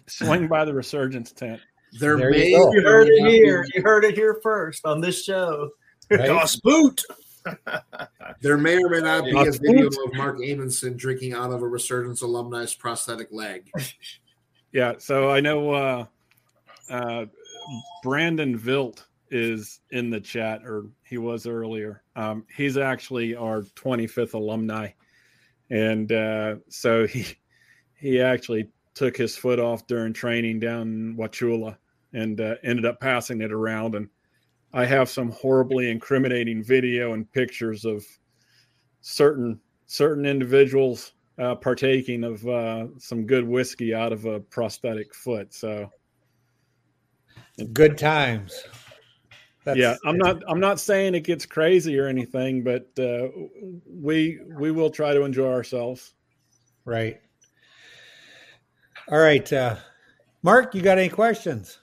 swing by the Resurgence tent. There, There may go. You heard or it here. not You heard it here first on this show. right? (laughs) Das Boot. (laughs) there may or may not be a video good. of Mark Amundsen drinking out of a Resurgence alumni's prosthetic leg. (laughs) Yeah. So I know uh, uh, Brandon Vilt is in the chat, or he was earlier. Um, he's actually our 25th alumni, and uh, so he he actually took his foot off during training down in Wauchula and uh, ended up passing it around. And I have some horribly incriminating video and pictures of certain certain individuals uh, partaking of uh, some good whiskey out of a prosthetic foot. So good times That's, yeah, I'm not I'm not saying it gets crazy or anything, but uh, we we will try to enjoy ourselves. right all right uh mark you got any questions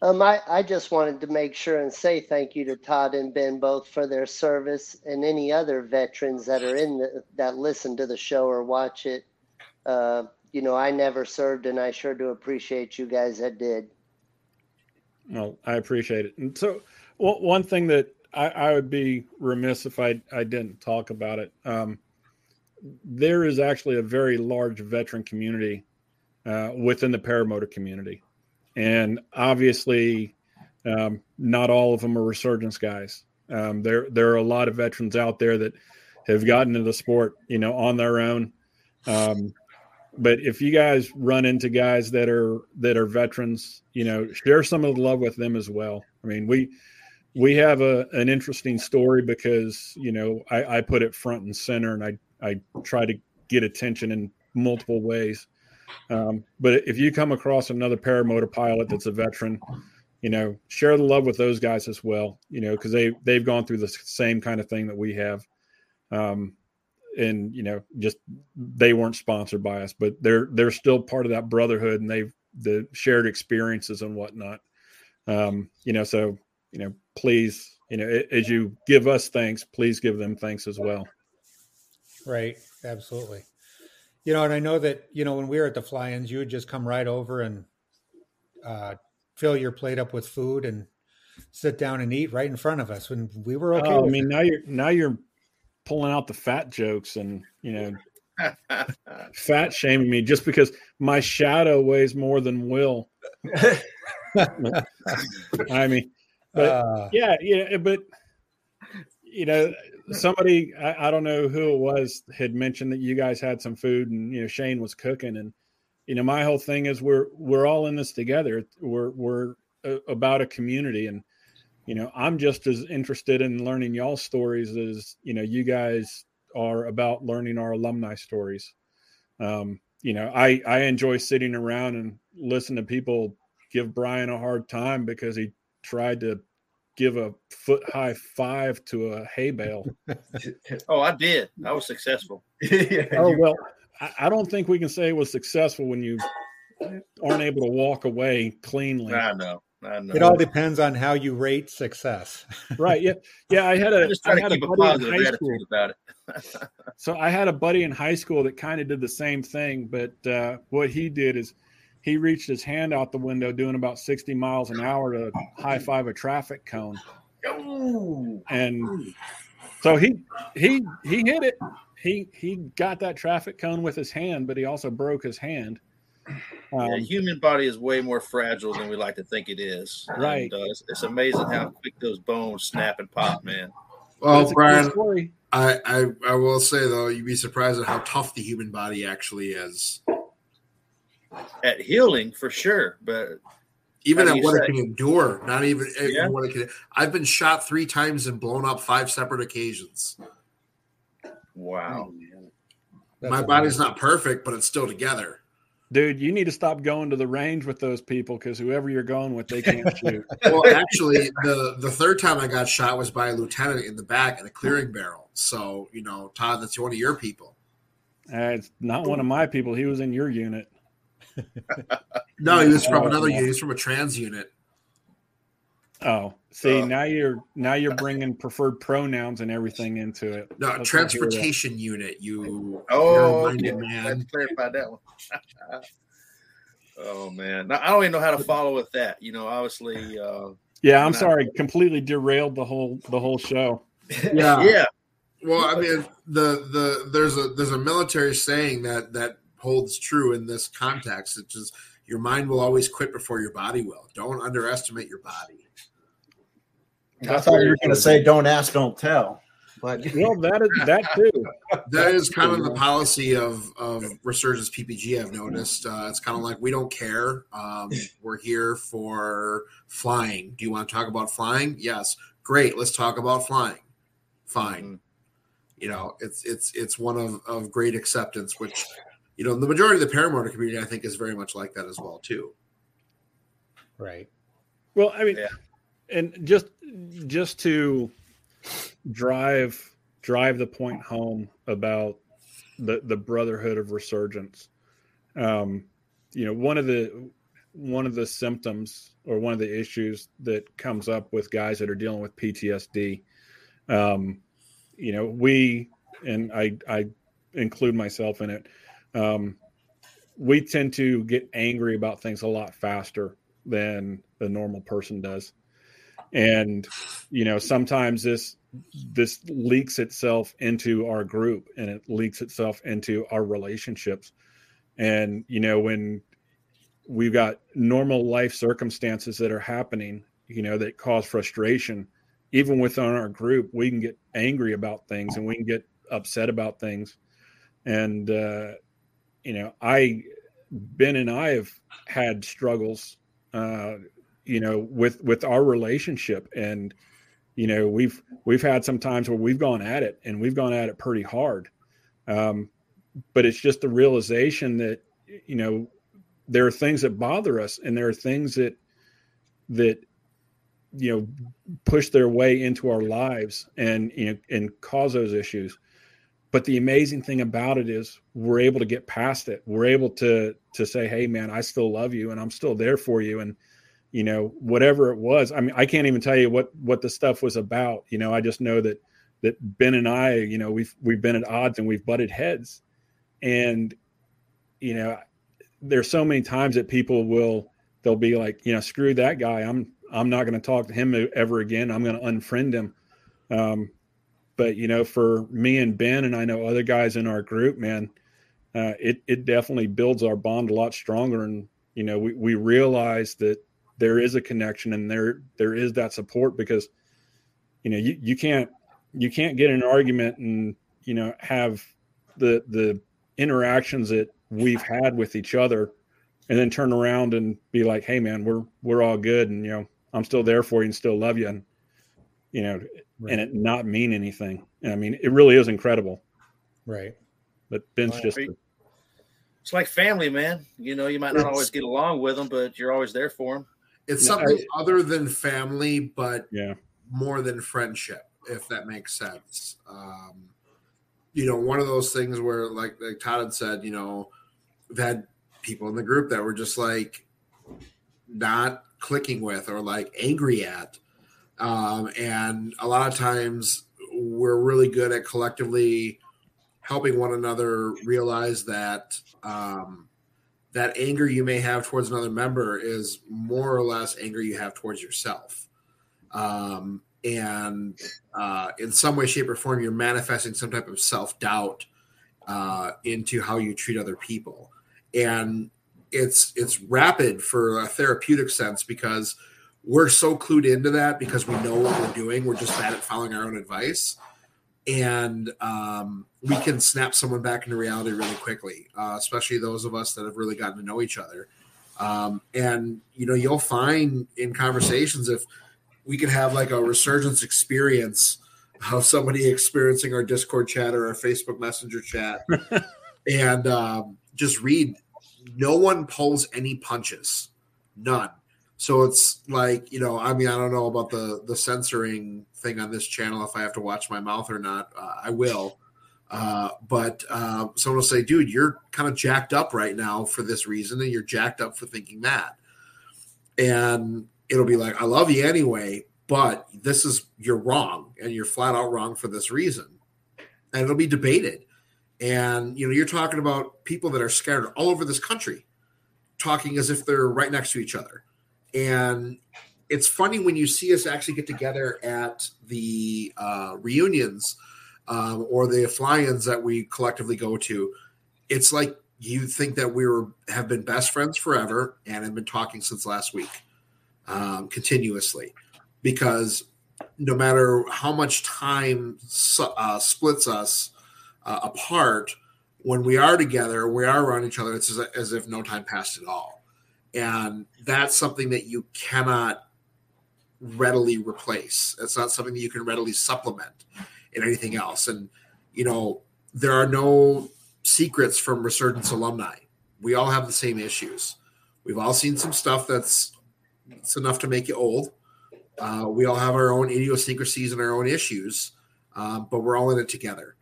Um, I, I just wanted to make sure and say thank you to Todd and Ben both for their service and any other veterans that are in the, that listen to the show or watch it. Uh, you know, I never served, and I sure do appreciate you guys that did. Well, I appreciate it. And so, well, one thing that I, I would be remiss if I I didn't talk about it. Um, there is actually a very large veteran community uh, within the paramotor community, and obviously, um, not all of them are resurgence guys. Um, there there are a lot of veterans out there that have gotten into the sport, you know, on their own. Um, but if you guys run into guys that are that are veterans, you know, share some of the love with them as well. I mean, we we have a an interesting story because you know I, I put it front and center, and I I try to get attention in multiple ways. Um, but if you come across another paramotor pilot that's a veteran, you know, share the love with those guys as well. You know, because they they've gone through the same kind of thing that we have. Um, and you know just they weren't sponsored by us but they're they're still part of that brotherhood and they've the shared experiences and whatnot um you know so you know please you know as you give us thanks please give them thanks as well Right. Absolutely. You know, and I know that, you know, when we were at the fly ins, you would just come right over and uh, fill your plate up with food and sit down and eat right in front of us when we were okay. oh, i mean it. now you're now you're pulling out the fat jokes and you know (laughs) fat shaming me just because my shadow weighs more than will. (laughs) I mean but Uh, yeah yeah but you know somebody I, I don't know who it was had mentioned that you guys had some food and you know shane was cooking and you know my whole thing is we're we're all in this together. We're we're a, about a community and you know i'm just as interested in learning y'all stories as you know you guys are about learning our alumni stories um you know i i enjoy sitting around and listen to people give brian a hard time because he tried to give a foot high five to a hay bale (laughs) Oh, I did. I was successful. (laughs) yeah, oh well I, I don't think we can say it was successful when you aren't able to walk away cleanly I know. I know. It all depends on how you rate success. right. Yeah. Yeah. I had a I'm just I had a keep a buddy in high school. about it. So I had a buddy in high school that kind of did the same thing, but uh, what he did is he reached his hand out the window doing about 60 miles an hour to high five a traffic cone. And so he he he hit it. He he got that traffic cone with his hand, but he also broke his hand. Um, yeah, human body is way more fragile than we like to think it is. Right. And, uh, it's, it's amazing how quick those bones snap and pop, man. Well, it's cool Brian. I, I I will say though, you'd be surprised at how tough the human body actually is. At healing, for sure. But Even at what say? it can endure, not even at Yeah. what it can. I've been shot three times and blown up five separate occasions. wow. That's My body's not perfect, but it's still together. Dude, you need to stop going to the range with those people because whoever you're going with, they can't (laughs) shoot. Well, actually, the the third time I got shot was by a lieutenant in the back at a clearing barrel. So you know, Todd, that's one of your people. Uh, it's not one of my people. He was in your unit. (laughs) No, he was from another unit. He's from a trans unit. Oh, see Oh. now you're now you're bringing preferred pronouns and everything into it. No, Let's not hear that. transportation unit. You Oh, narrow-minded okay. man. Let's clarify that one. (laughs) oh man, Now, I don't even know how to follow with that. You know, obviously, uh, Yeah, I'm Not- sorry, completely derailed the whole the whole show. (laughs) Yeah. yeah, Well, I mean, the the there's a there's a military saying that that holds true in this context. It's just your mind will always quit before your body will. Don't underestimate your body. I thought you were going to say, "Don't ask, don't tell." But (laughs) Well, that is that too. That is kind of the policy of of Resurgence PPG. I've noticed. Uh, it's kind of like we don't care. Um, (laughs) we're here for flying. Do you want to talk about flying? Yes, great. Let's talk about flying. Fine. Mhm. You know, it's it's it's one of of great acceptance, which you know the majority of the paramotor community I think is very much like that as well too. right. Well, I mean, Yeah. And just just to drive drive the point home about the the brotherhood of resurgence. Um, you know, one of the one of the symptoms or one of the issues that comes up with guys that are dealing with PTSD. Um, you know, we and I I include myself in it. Um, we tend to get angry about things a lot faster than the normal person does and you know sometimes this this leaks itself into our group and it leaks itself into our relationships. And you know when we've got normal life circumstances that are happening you know that cause frustration even within our group we can get angry about things and we can get upset about things. And uh you know i ben and i have had struggles uh you know with with our relationship. And you know we've we've had some times where we've gone at it and we've gone at it pretty hard. Um but it's just the realization that you know there are things that bother us and there are things that that you know push their way into our lives and you know and cause those issues. But the amazing thing about it is we're able to get past it. We're able to to say hey man i still love you and i'm still there for you. And you know whatever it was i mean i can't even tell you what what the stuff was about you know i just know that that ben and i you know we've we've been at odds and we've butted heads. And you know there's so many times that people will they'll be like you know screw that guy. I'm i'm not going to talk to him ever again. I'm going to unfriend him. Um but you know for me and ben and i know other guys in our group man uh, it it definitely builds our bond a lot stronger. And you know we, we realize that there is a connection and there there is that support because you know you, you can't you can't get an argument and you know have the the interactions that we've had with each other and then turn around and be like hey man we're we're all good and you know i'm still there for you and still love you and you know Right. and it not mean anything i mean it really is incredible Right. but ben's Well, just we- It's like family, man. You know, you might not always get along with them, but you're always there for them. It's No, something other than family, but yeah more than friendship, if that makes sense. Um, you know, one of those things where, like, like Todd had said, you know, we've had people in the group that were just like not clicking with or like angry at. Um, and a lot of times we're really good at collectively helping one another realize that um, that anger you may have towards another member is more or less anger you have towards yourself. Um, and uh, in some way, shape, or form, you're manifesting some type of self doubt uh, into how you treat other people. And it's it's rapid for a therapeutic sense because we're so clued into that because we know what we're doing. We're just bad at following our own advice, and um, we can snap someone back into reality really quickly. Uh, especially those of us that have really gotten to know each other. Um, and you know, you'll find in conversations if we could have like a resurgence experience of somebody (laughs) experiencing our Discord chat or our Facebook Messenger chat, (laughs) and um, just read. No one pulls any punches, none. So it's like you know, I mean, I don't know about the the censoring thing on this channel if I have to watch my mouth or not. Uh, I will, uh, but uh, someone will say, "Dude, you're kind of jacked up right now for this reason, and you're jacked up for thinking that." And it'll be like, "I love you anyway, but this is you're wrong, and you're flat out wrong for this reason," and it'll be debated. And you know, you're talking about people that are scattered all over this country, talking as if they're right next to each other and it's funny when you see us actually get together at the uh, reunions um, or the fly-ins that we collectively go to. It's like you think that we were have been best friends forever and have been talking since last week, um, continuously, because no matter how much time uh, splits us uh, apart, when we are together, we are around each other. It's as, as if no time passed at all and that's something that you cannot readily replace. It's not something that you can readily supplement in anything else. And you know, there are no secrets from Resurgence alumni. We all have the same issues. We've all seen some stuff that's it's enough to make you old. Uh, we all have our own idiosyncrasies and our own issues, um, but we're all in it together.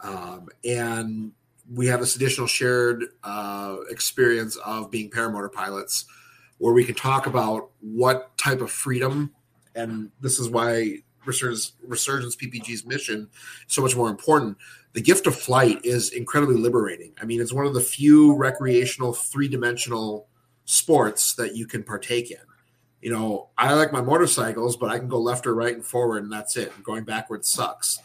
Um, and we have this additional shared uh, experience of being paramotor pilots where we can talk about what type of freedom and this is why resurgence, resurgence ppg's mission is so much more important. The gift of flight is incredibly liberating. I mean it's one of the few recreational three-dimensional sports that you can partake in. You know i like my motorcycles but i can go left or right and forward and that's it. Going backwards sucks.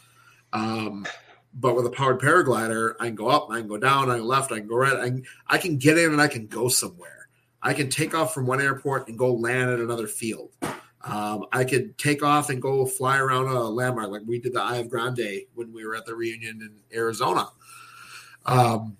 Um, but with a powered paraglider, I can go up, I can go down, I can left, I can go right. I can, I can get in and I can go somewhere. I can take off from one airport and go land at another field. Um, I could take off and go fly around a landmark like we did the Eye of Grande when we were at the reunion in Arizona. Um,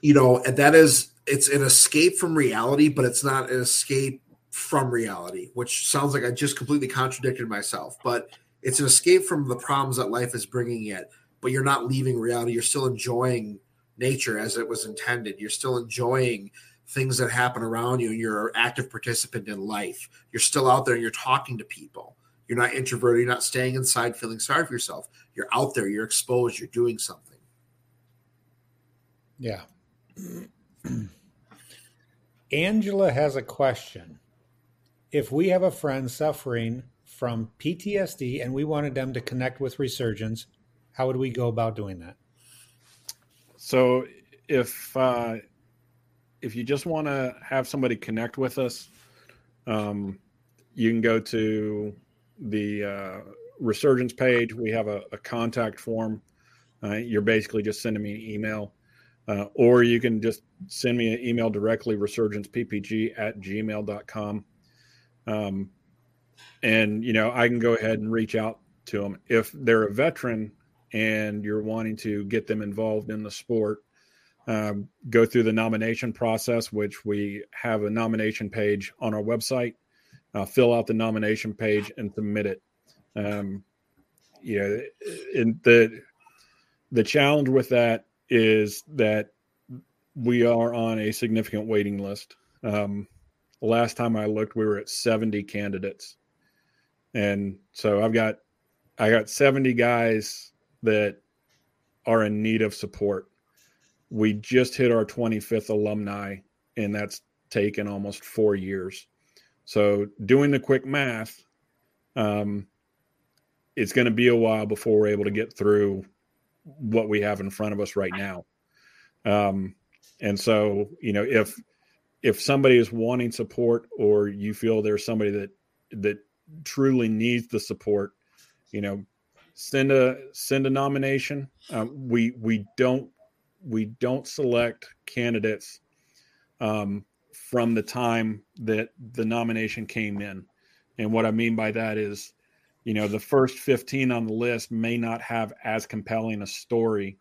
you know, and that is it's an escape from reality, but it's not an escape from reality, which sounds like I just completely contradicted myself. But it's an escape from the problems that life is bringing it but you're not leaving reality. You're still enjoying nature as it was intended. You're still enjoying things that happen around you and you're an active participant in life. You're still out there and you're talking to people. You're not introverted. You're not staying inside feeling sorry for yourself. You're out there. You're exposed. You're doing something. Yeah. (clears throat) Angela has a question. If we have a friend suffering from PTSD and we wanted them to connect with Resurgence, how would we go about doing that? So if uh, if you just want to have somebody connect with us, um, you can go to the uh, resurgence page. We have a, a contact form. Uh, you're basically just sending me an email. Uh, or you can just send me an email directly, resurgenceppg at gmail.com. Um, and, you know, I can go ahead and reach out to them. If they're a veteran, and you're wanting to get them involved in the sport, um, go through the nomination process, which we have a nomination page on our website. Uh, fill out the nomination page and submit it. Um, you know, in the the challenge with that is that we are on a significant waiting list. Um, last time I looked, we were at 70 candidates, and so I've got I got 70 guys that are in need of support. We just hit our 25th alumni, and that's taken almost four years. So doing the quick math, um, it's going to be a while before we're able to get through what we have in front of us right now. Um, and so, you know, if if somebody is wanting support, or you feel there's somebody that that truly needs the support, you know, send a send a nomination. Um, we we don't we don't select candidates um, from the time that the nomination came in, and what I mean by that is, you know, the first 15 on the list may not have as compelling a story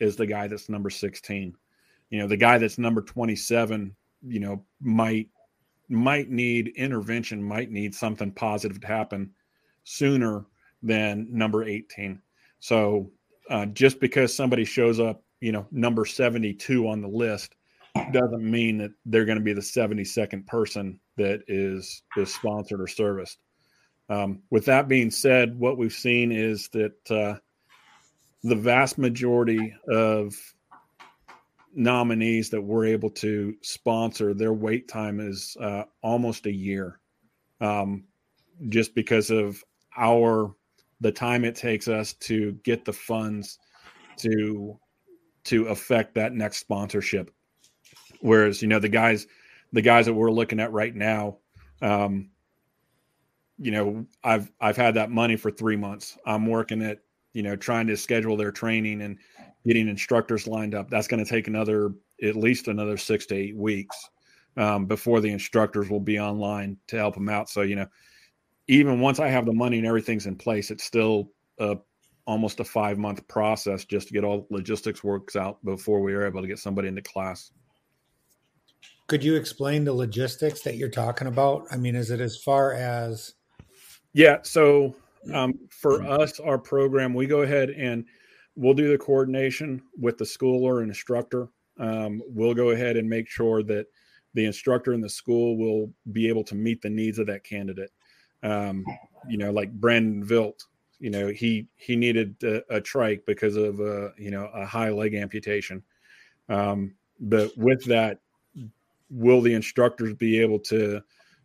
as the guy that's number 16. You know, the guy that's number 27, you know, might might need intervention, might need something positive to happen sooner than number 18. So uh, just because somebody shows up, you know, number 72 on the list doesn't mean that they're going to be the 72nd person that is is sponsored or serviced. Um, with that being said, what we've seen is that uh, the vast majority of nominees that we're able to sponsor, their wait time is uh, almost a year, um, just because of our the time it takes us to get the funds to to affect that next sponsorship. Whereas you know the guys the guys that we're looking at right now, um, you know I've I've had that money for three months. I'm working at you know trying to schedule their training and getting instructors lined up. That's going to take another at least another six to eight weeks um, before the instructors will be online to help them out. So you know even once I have the money and everything's in place, it's still a, almost a five month process just to get all logistics works out before we are able to get somebody into class. Could you explain the logistics that you're talking about? I mean, is it as far as? Yeah. So um, for us, our program, we go ahead and we'll do the coordination with the school or instructor. Um, we'll go ahead and make sure that the instructor in the school will be able to meet the needs of that candidate. Um, you know, like Brandon Vilt, you know, he he needed a, a trike because of a you know a high leg amputation. Um, but with that, will the instructors be able to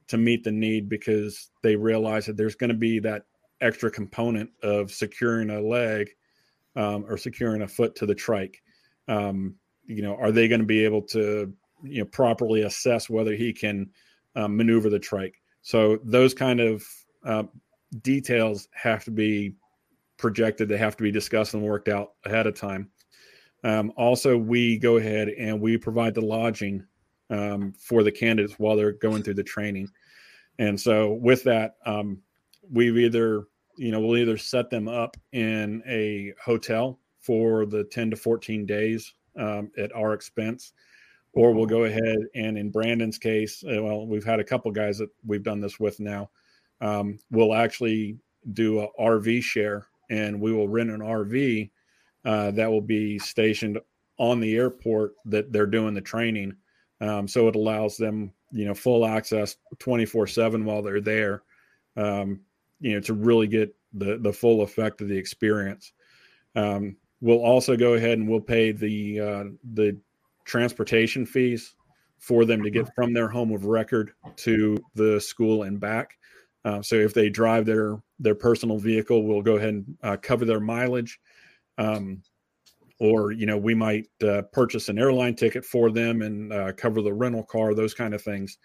to meet the need because they realize that there's going to be that extra component of securing a leg um, or securing a foot to the trike. Um, you know, are they going to be able to you know properly assess whether he can um, maneuver the trike? So those kind of uh, details have to be projected. They have to be discussed and worked out ahead of time. Um, also, we go ahead and we provide the lodging um, for the candidates while they're going through the training. And so, with that, um, we've either, you know, we'll either set them up in a hotel for the 10 to 14 days um, at our expense or we'll go ahead and in Brandon's case, uh, well, we've had a couple guys that we've done this with now. Um, we'll actually do a RV share, and we will rent an RV uh, that will be stationed on the airport that they're doing the training. Um, so it allows them, you know, full access 24 seven while they're there, um, you know, to really get the, the full effect of the experience. Um, we'll also go ahead and we'll pay the, uh, the transportation fees for them to get from their home of record to the school and back. Uh, so if they drive their their personal vehicle, we'll go ahead and uh, cover their mileage. Um, or you know we might uh, purchase an airline ticket for them and uh, cover the rental car, those kind of things.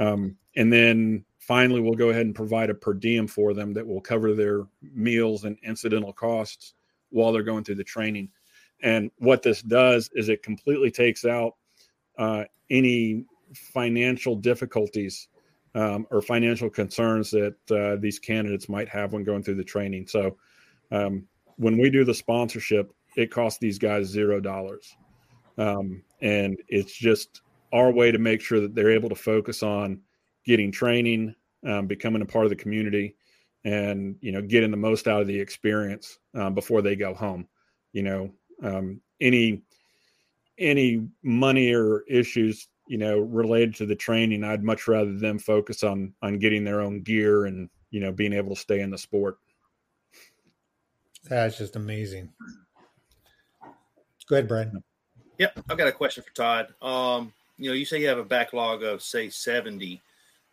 Um, and then finally, we'll go ahead and provide a per diem for them that will cover their meals and incidental costs while they're going through the training. And what this does is it completely takes out uh, any financial difficulties um, or financial concerns that uh, these candidates might have when going through the training. So um, when we do the sponsorship, it costs these guys zero dollars. Um, and it's just our way to make sure that they're able to focus on getting training, um, becoming a part of the community, and you know getting the most out of the experience um, before they go home. You know, um, any any money or issues you know related to the training i'd much rather them focus on on getting their own gear and you know being able to stay in the sport that's just amazing go ahead brian yep i've got a question for todd um you know you say you have a backlog of say 70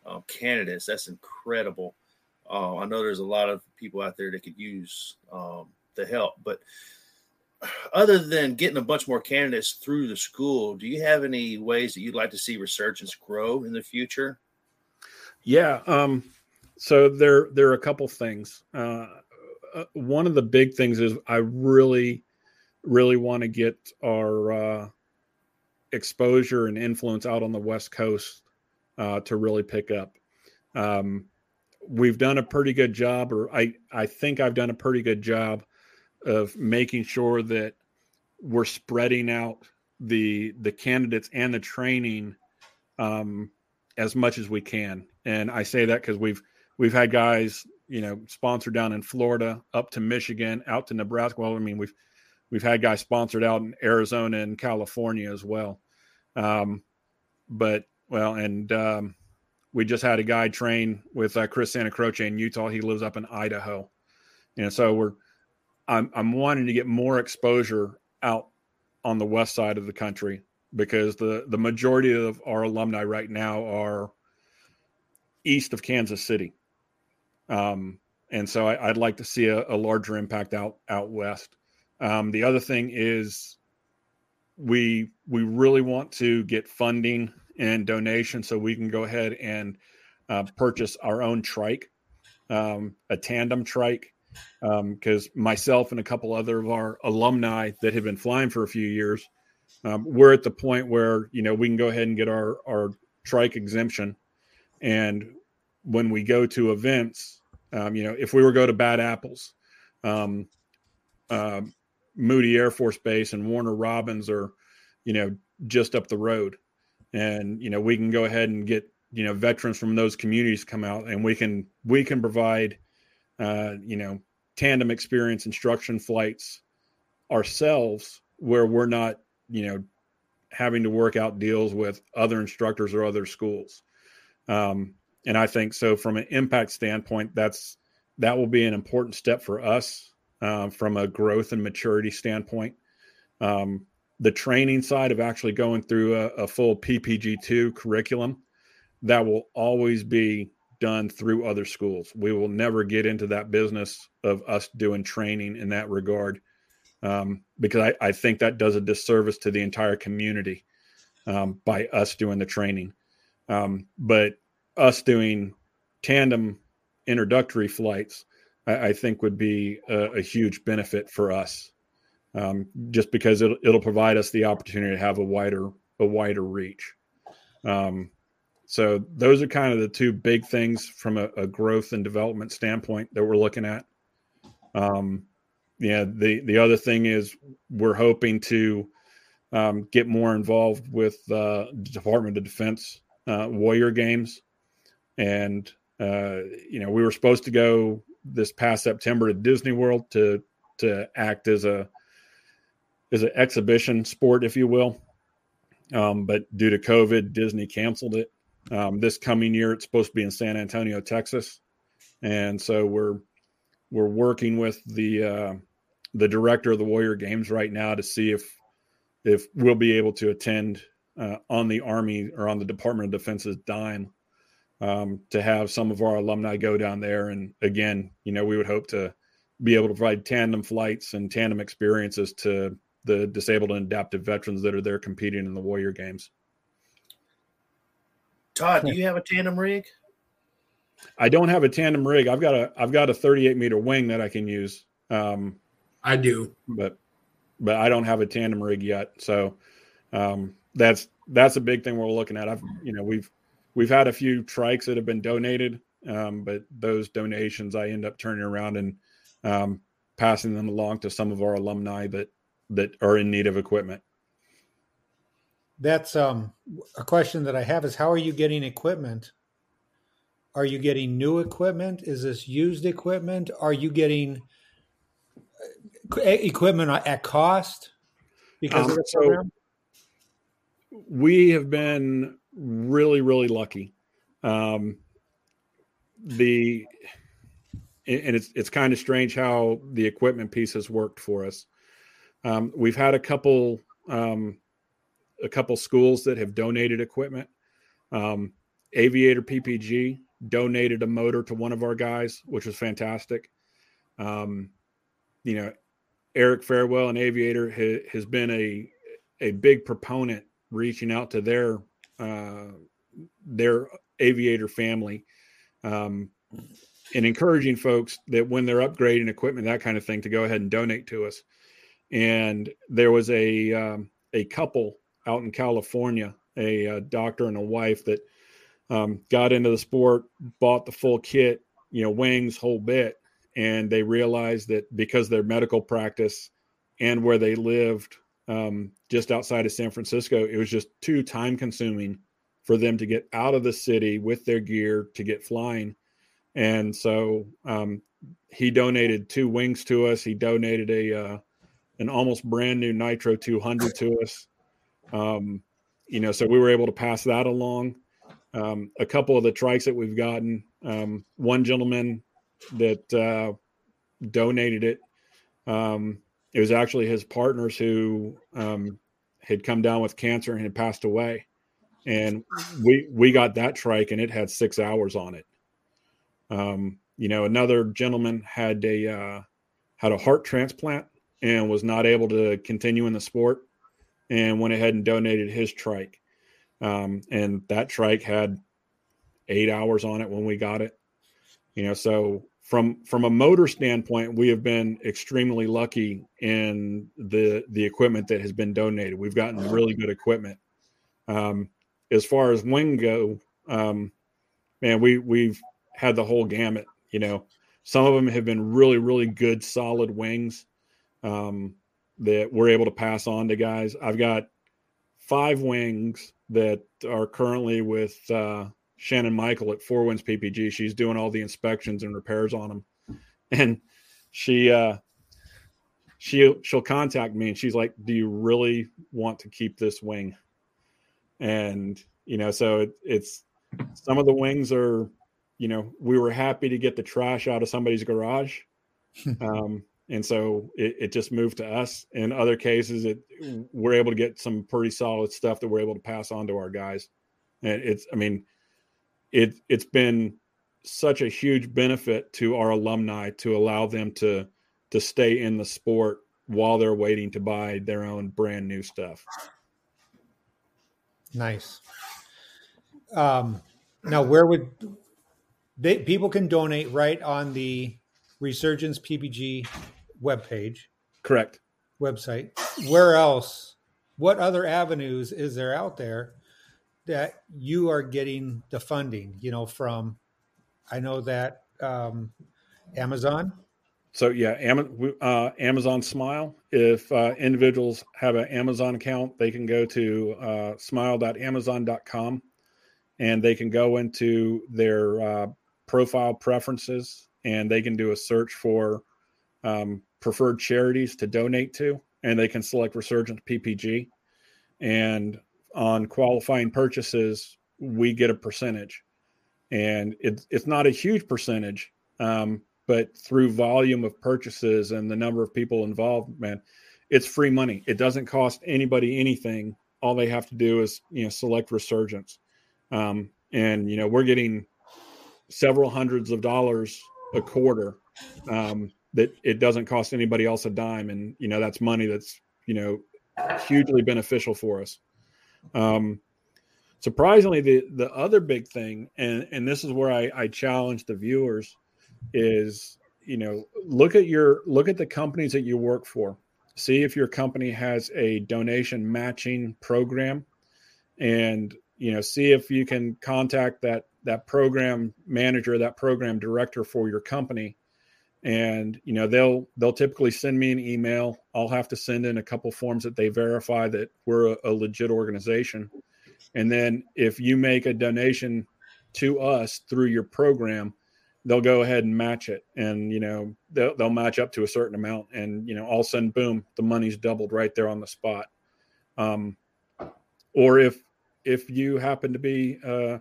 uh, candidates. That's incredible. Uh, I know there's a lot of people out there that could use um, the help, but other than getting a bunch more candidates through the school, do you have any ways that you'd like to see resurgence grow in the future? Yeah. Um, so there, there are a couple things. Uh, uh, one of the big things is I really, really want to get our uh, exposure and influence out on the West Coast uh, to really pick up. Um, we've done a pretty good job, or I, I think I've done a pretty good job of making sure that we're spreading out the the candidates and the training um, as much as we can. And I say that because we've we've had guys, you know, sponsored down in Florida, up to Michigan, out to Nebraska. Well, I mean, we've we've had guys sponsored out in Arizona and California as well. Um, but well, and um, we just had a guy train with uh, Chris Santacroce in Utah. He lives up in Idaho, and so we're I'm I'm wanting to get more exposure out on the west side of the country because the the majority of our alumni right now are east of Kansas City, um, and so I, would like to see a, a, larger impact out out west. Um, the other thing is we we really want to get funding and donation so we can go ahead and uh, purchase our own trike, um, a tandem trike, because um, myself and a couple other of our alumni that have been flying for a few years, um, we're at the point where you know we can go ahead and get our our trike exemption, and when we go to events, um, you know, if we were go to Bad Apples, uh, Moody Air Force Base and Warner Robins are, you know, just up the road, and you know we can go ahead and get you know veterans from those communities come out, and we can we can provide, uh, you know, tandem experience instruction flights ourselves where we're not, you know, having to work out deals with other instructors or other schools. Um, and I think so from an impact standpoint, that's that will be an important step for us uh, from a growth and maturity standpoint. Um, the training side of actually going through a, a full PPG2 curriculum, that will always be done through other schools. We will never get into that business of us doing training in that regard um, because I, I, think that does a disservice to the entire community um, by us doing the training. Um, but us doing tandem introductory flights, I, I think would be a, a, huge benefit for us, um, just because it'll, it'll, provide us the opportunity to have a wider a wider reach. Um, so those are kind of the two big things from a, a growth and development standpoint that we're looking at. Um, yeah, the the other thing is we're hoping to um, get more involved with uh, the Department of Defense uh, Warrior Games, and uh, you know we were supposed to go this past September to Disney World to to act as a as an exhibition sport, if you will. Um, but due to COVID, Disney canceled it. Um, this coming year, it's supposed to be in San Antonio, Texas, and so we're we're working with the uh, the director of the Warrior Games right now to see if if we'll be able to attend uh, on the Army or on the Department of Defense's dime um, to have some of our alumni go down there. And again, you know, we would hope to be able to provide tandem flights and tandem experiences to the disabled and adaptive veterans that are there competing in the Warrior Games. Todd, do you have a tandem rig? I don't have a tandem rig. I've got a I've got a 38 meter wing that I can use. Um, I do, but but I don't have a tandem rig yet. So um, that's that's a big thing we're looking at. I've you know we've we've had a few trikes that have been donated, um, but those donations I end up turning around and um, passing them along to some of our alumni that that are in need of equipment. That's um, a question that I have is how are you getting equipment? Are you getting new equipment? Is this used equipment? Are you getting uh, equipment at cost because um, of the program? So we have been really, really lucky. Um, the and it's it's kind of strange how the equipment piece has worked for us. Um, we've had a couple um, a couple schools that have donated equipment. Um, Aviator PPG donated a motor to one of our guys, which was fantastic. Um, you know, Eric Farewell and Aviator ha, has been a a big proponent reaching out to their uh, their aviator family um, and encouraging folks that when they're upgrading equipment, that kind of thing, to go ahead and donate to us. And there was a um, a couple out in California, a, a, doctor and a wife that um, got into the sport, bought the full kit, you know, wings, whole bit, and they realized that because their medical practice and where they lived um, just outside of San Francisco, it was just too time consuming for them to get out of the city with their gear to get flying. And so um, he donated two wings to us. He donated a uh, an almost brand new Nitro 200 to us. Um, you know, so we were able to pass that along. Um, a couple of the trikes that we've gotten. Um, one gentleman that uh, donated it. Um, it was actually his partners who um, had come down with cancer and had passed away, and we we got that trike and it had six hours on it. Um, you know, another gentleman had a uh, had a heart transplant and was not able to continue in the sport, and went ahead and donated his trike. Um, and that trike had eight hours on it when we got it. You know, so from from a motor standpoint, we have been extremely lucky in the the equipment that has been donated. We've gotten really good equipment. Um, as far as wing go, um, man, we we've had the whole gamut. You know, some of them have been really really good solid wings um, that we're able to pass on to guys. I've got five wings that are currently with uh, Shannon Michael at Four Winds PPG. She's doing all the inspections and repairs on them, (laughs) and she uh, she she'll contact me and she's like, "Do you really want to keep this wing?" And you know, so it, it's some of the wings are, you know, we were happy to get the trash out of somebody's garage, (laughs) um, and so it, it just moved to us. In other cases, it we're able to get some pretty solid stuff that we're able to pass on to our guys. And it's, I mean it it's been such a huge benefit to our alumni to allow them to to stay in the sport while they're waiting to buy their own brand new stuff. Nice. Um, now, where would they, people can donate right on the Resurgence PPG webpage? Correct. Website. Where else? What other avenues is there out there that you are getting the funding, you know, from, I know that um, Amazon. So yeah, uh, Amazon Smile. If uh, individuals have an Amazon account, they can go to uh, smile.amazon.com and they can go into their uh, profile preferences and they can do a search for um, preferred charities to donate to, and they can select Resurgence PPG. And on qualifying purchases, we get a percentage, and it's it's not a huge percentage, um, but through volume of purchases and the number of people involved, man, it's free money. It doesn't cost anybody anything. All they have to do is you know select Resurgence, um, and you know we're getting several hundreds of dollars a quarter. Um, that it doesn't cost anybody else a dime, and you know that's money that's you know hugely beneficial for us. Um, surprisingly, the the other big thing, and and this is where I, I challenge the viewers, is you know look at your look at the companies that you work for. See if your company has a donation matching program, and you know see if you can contact that that program manager, that program director for your company, and you know they'll they'll typically send me an email. I'll have to send in a couple forms that they verify that we're a, a, legit organization. And then if you make a donation to us through your program they'll go ahead and match it. And you know they'll, they'll match up to a certain amount. And you know all of a sudden boom the money's doubled right there on the spot. Um, or if if you happen to be uh,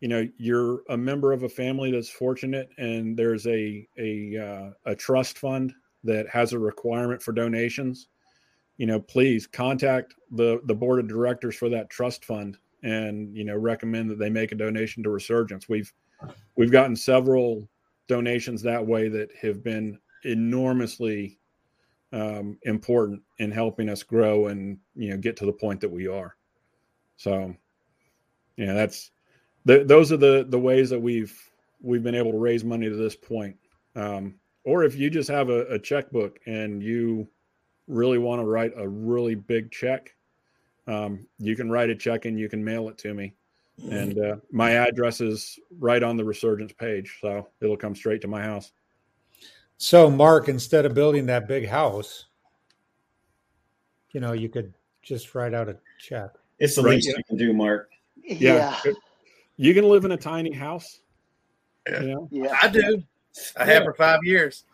you know you're a member of a family that's fortunate and there's a a uh, a trust fund that has a requirement for donations you know please contact the the board of directors for that trust fund and you know recommend that they make a donation to Resurgence. We've we've gotten several donations that way that have been enormously um, important in helping us grow and you know get to the point that we are. So, yeah, that's th- those are the the ways that we've we've been able to raise money to this point. Um, or if you just have a, a checkbook and you really want to write a really big check, um, you can write a check and you can mail it to me. And uh, my address is right on the Resurgence page, so it'll come straight to my house. So, Mark, instead of building that big house, you know, you could just write out a check. It's the Right, least you can do, Mark. Yeah. You can live in a tiny house. Yeah. You know, Yeah. I do. I have for five years.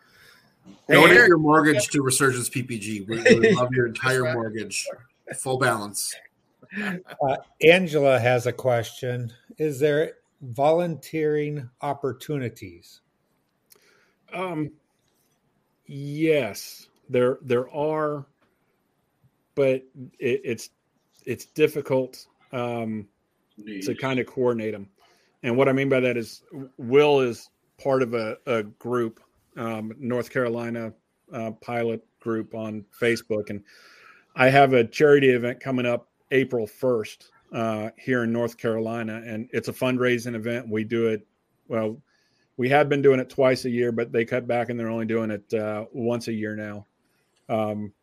Donate Eric, your mortgage to Resurgence PPG. We, we (laughs) love your entire mortgage, full balance. Uh, Angela has a question. Is there volunteering opportunities? Um, yes, there there are, but it, it's it's difficult um, to kind of coordinate them. And what I mean by that is, Will is part of a, a group, um, North Carolina uh, pilot group on Facebook, and I have a charity event coming up April first uh, here in North Carolina, and it's a fundraising event. We do it well. We had been doing it twice a year, but they cut back and they're only doing it uh, once a year now. Um,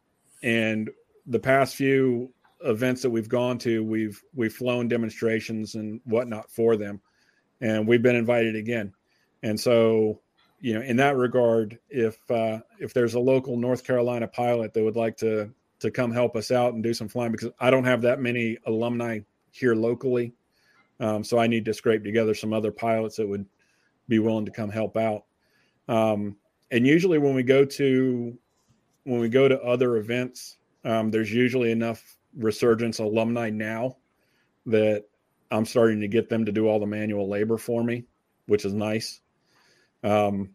and the past few events that we've gone to, we've we've flown demonstrations and whatnot for them, and we've been invited again. And so, you know, in that regard, if uh, if there's a local North Carolina pilot that would like to to come help us out and do some flying, because I don't have that many alumni here locally, um, so I need to scrape together some other pilots that would be willing to come help out. Um, and usually, when we go to when we go to other events, um, there's usually enough resurgence alumni now that I'm starting to get them to do all the manual labor for me, which is nice. Um,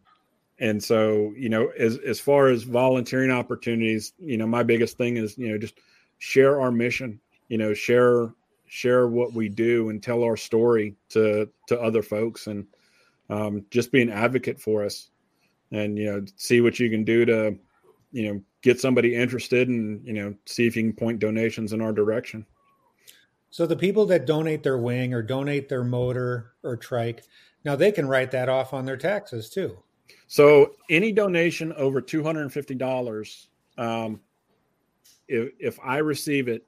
and so, you know, as as far as volunteering opportunities, you know, my biggest thing is, you know, just share our mission, you know, share share what we do and tell our story to to other folks and um, just be an advocate for us and you know see what you can do to you know get somebody interested and you know see if you can point donations in our direction So the people that donate their wing or donate their motor or trike, now they can write that off on their taxes too. so any donation over $250 um, if, if i receive it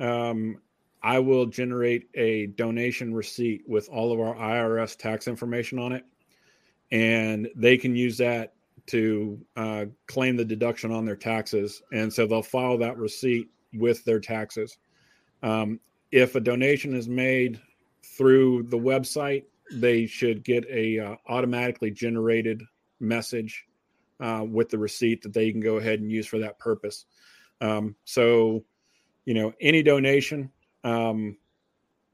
um, i will generate a donation receipt with all of our irs tax information on it and they can use that to uh, claim the deduction on their taxes and so they'll file that receipt with their taxes. Um, if a donation is made through the website they should get a uh, automatically generated message uh, with the receipt that they can go ahead and use for that purpose. Um, so you know any donation um,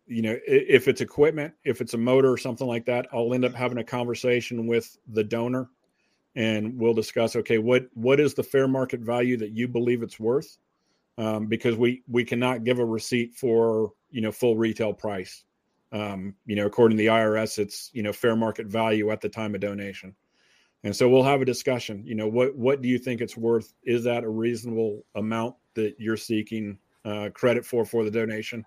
you know if it's equipment if it's a motor or something like that i'll end up having a conversation with the donor and we'll discuss okay what what is the fair market value that you believe it's worth? Um, because we we cannot give a receipt for you know full retail price. Um, you know according to the irs it's you know fair market value at the time of donation. And so we'll have a discussion. You know what what do you think it's worth? Is that a reasonable amount that you're seeking uh, credit for for the donation?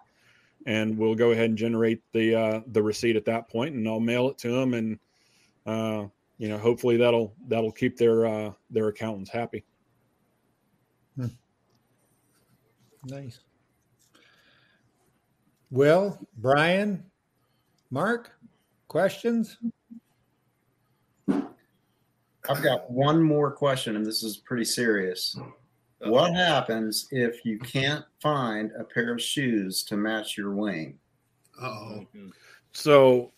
And we'll go ahead and generate the uh, the receipt at that point and i'll mail it to them and uh, you know hopefully that'll that'll keep their uh, their accountants happy Hmm. Nice. Will, Brian, Mark, questions? I've got one more question, and this is pretty serious. What happens if you can't find a pair of shoes to match your wing? Oh, So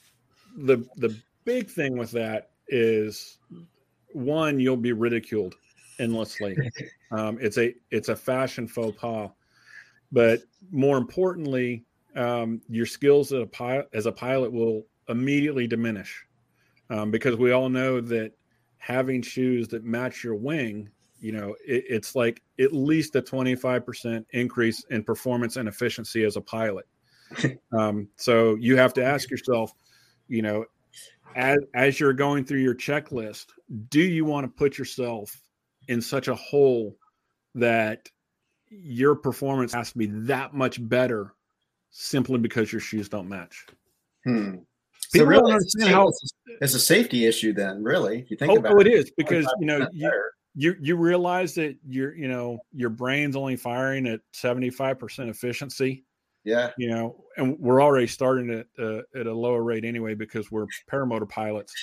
the the big thing with that is one, you'll be ridiculed endlessly. (laughs) um, it's a it's a fashion faux pas, but more importantly, um, your skills as a pilot as a pilot will immediately diminish um, because we all know that having shoes that match your wing, you know, it, it's like at least a twenty five percent increase in performance and efficiency as a pilot. (laughs) Um, so you have to ask yourself, you know, as as you're going through your checklist, do you want to put yourself in such a hole that your performance has to be that much better simply because your shoes don't match? Hmm. So People really, don't understand how it's, it's a safety issue then, really. If you think oh, about oh, it, it is because you know you, you you realize that your you know your brain's only firing at 75% efficiency yeah, you know and we're already starting at uh, at a lower rate anyway because we're paramotor pilots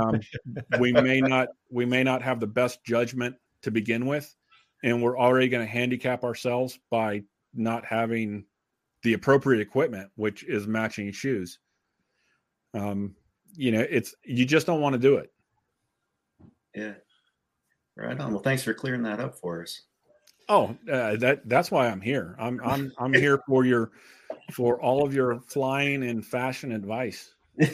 um, we may not we may not have the best judgment to begin with and we're already going to handicap ourselves by not having the appropriate equipment which is matching shoes um you know it's you just don't want to do it yeah. Right on. Well, thanks for clearing that up for us. Oh, uh, that that's why I'm here. I'm I'm I'm (laughs) here for your for all of your flying and fashion advice. (laughs)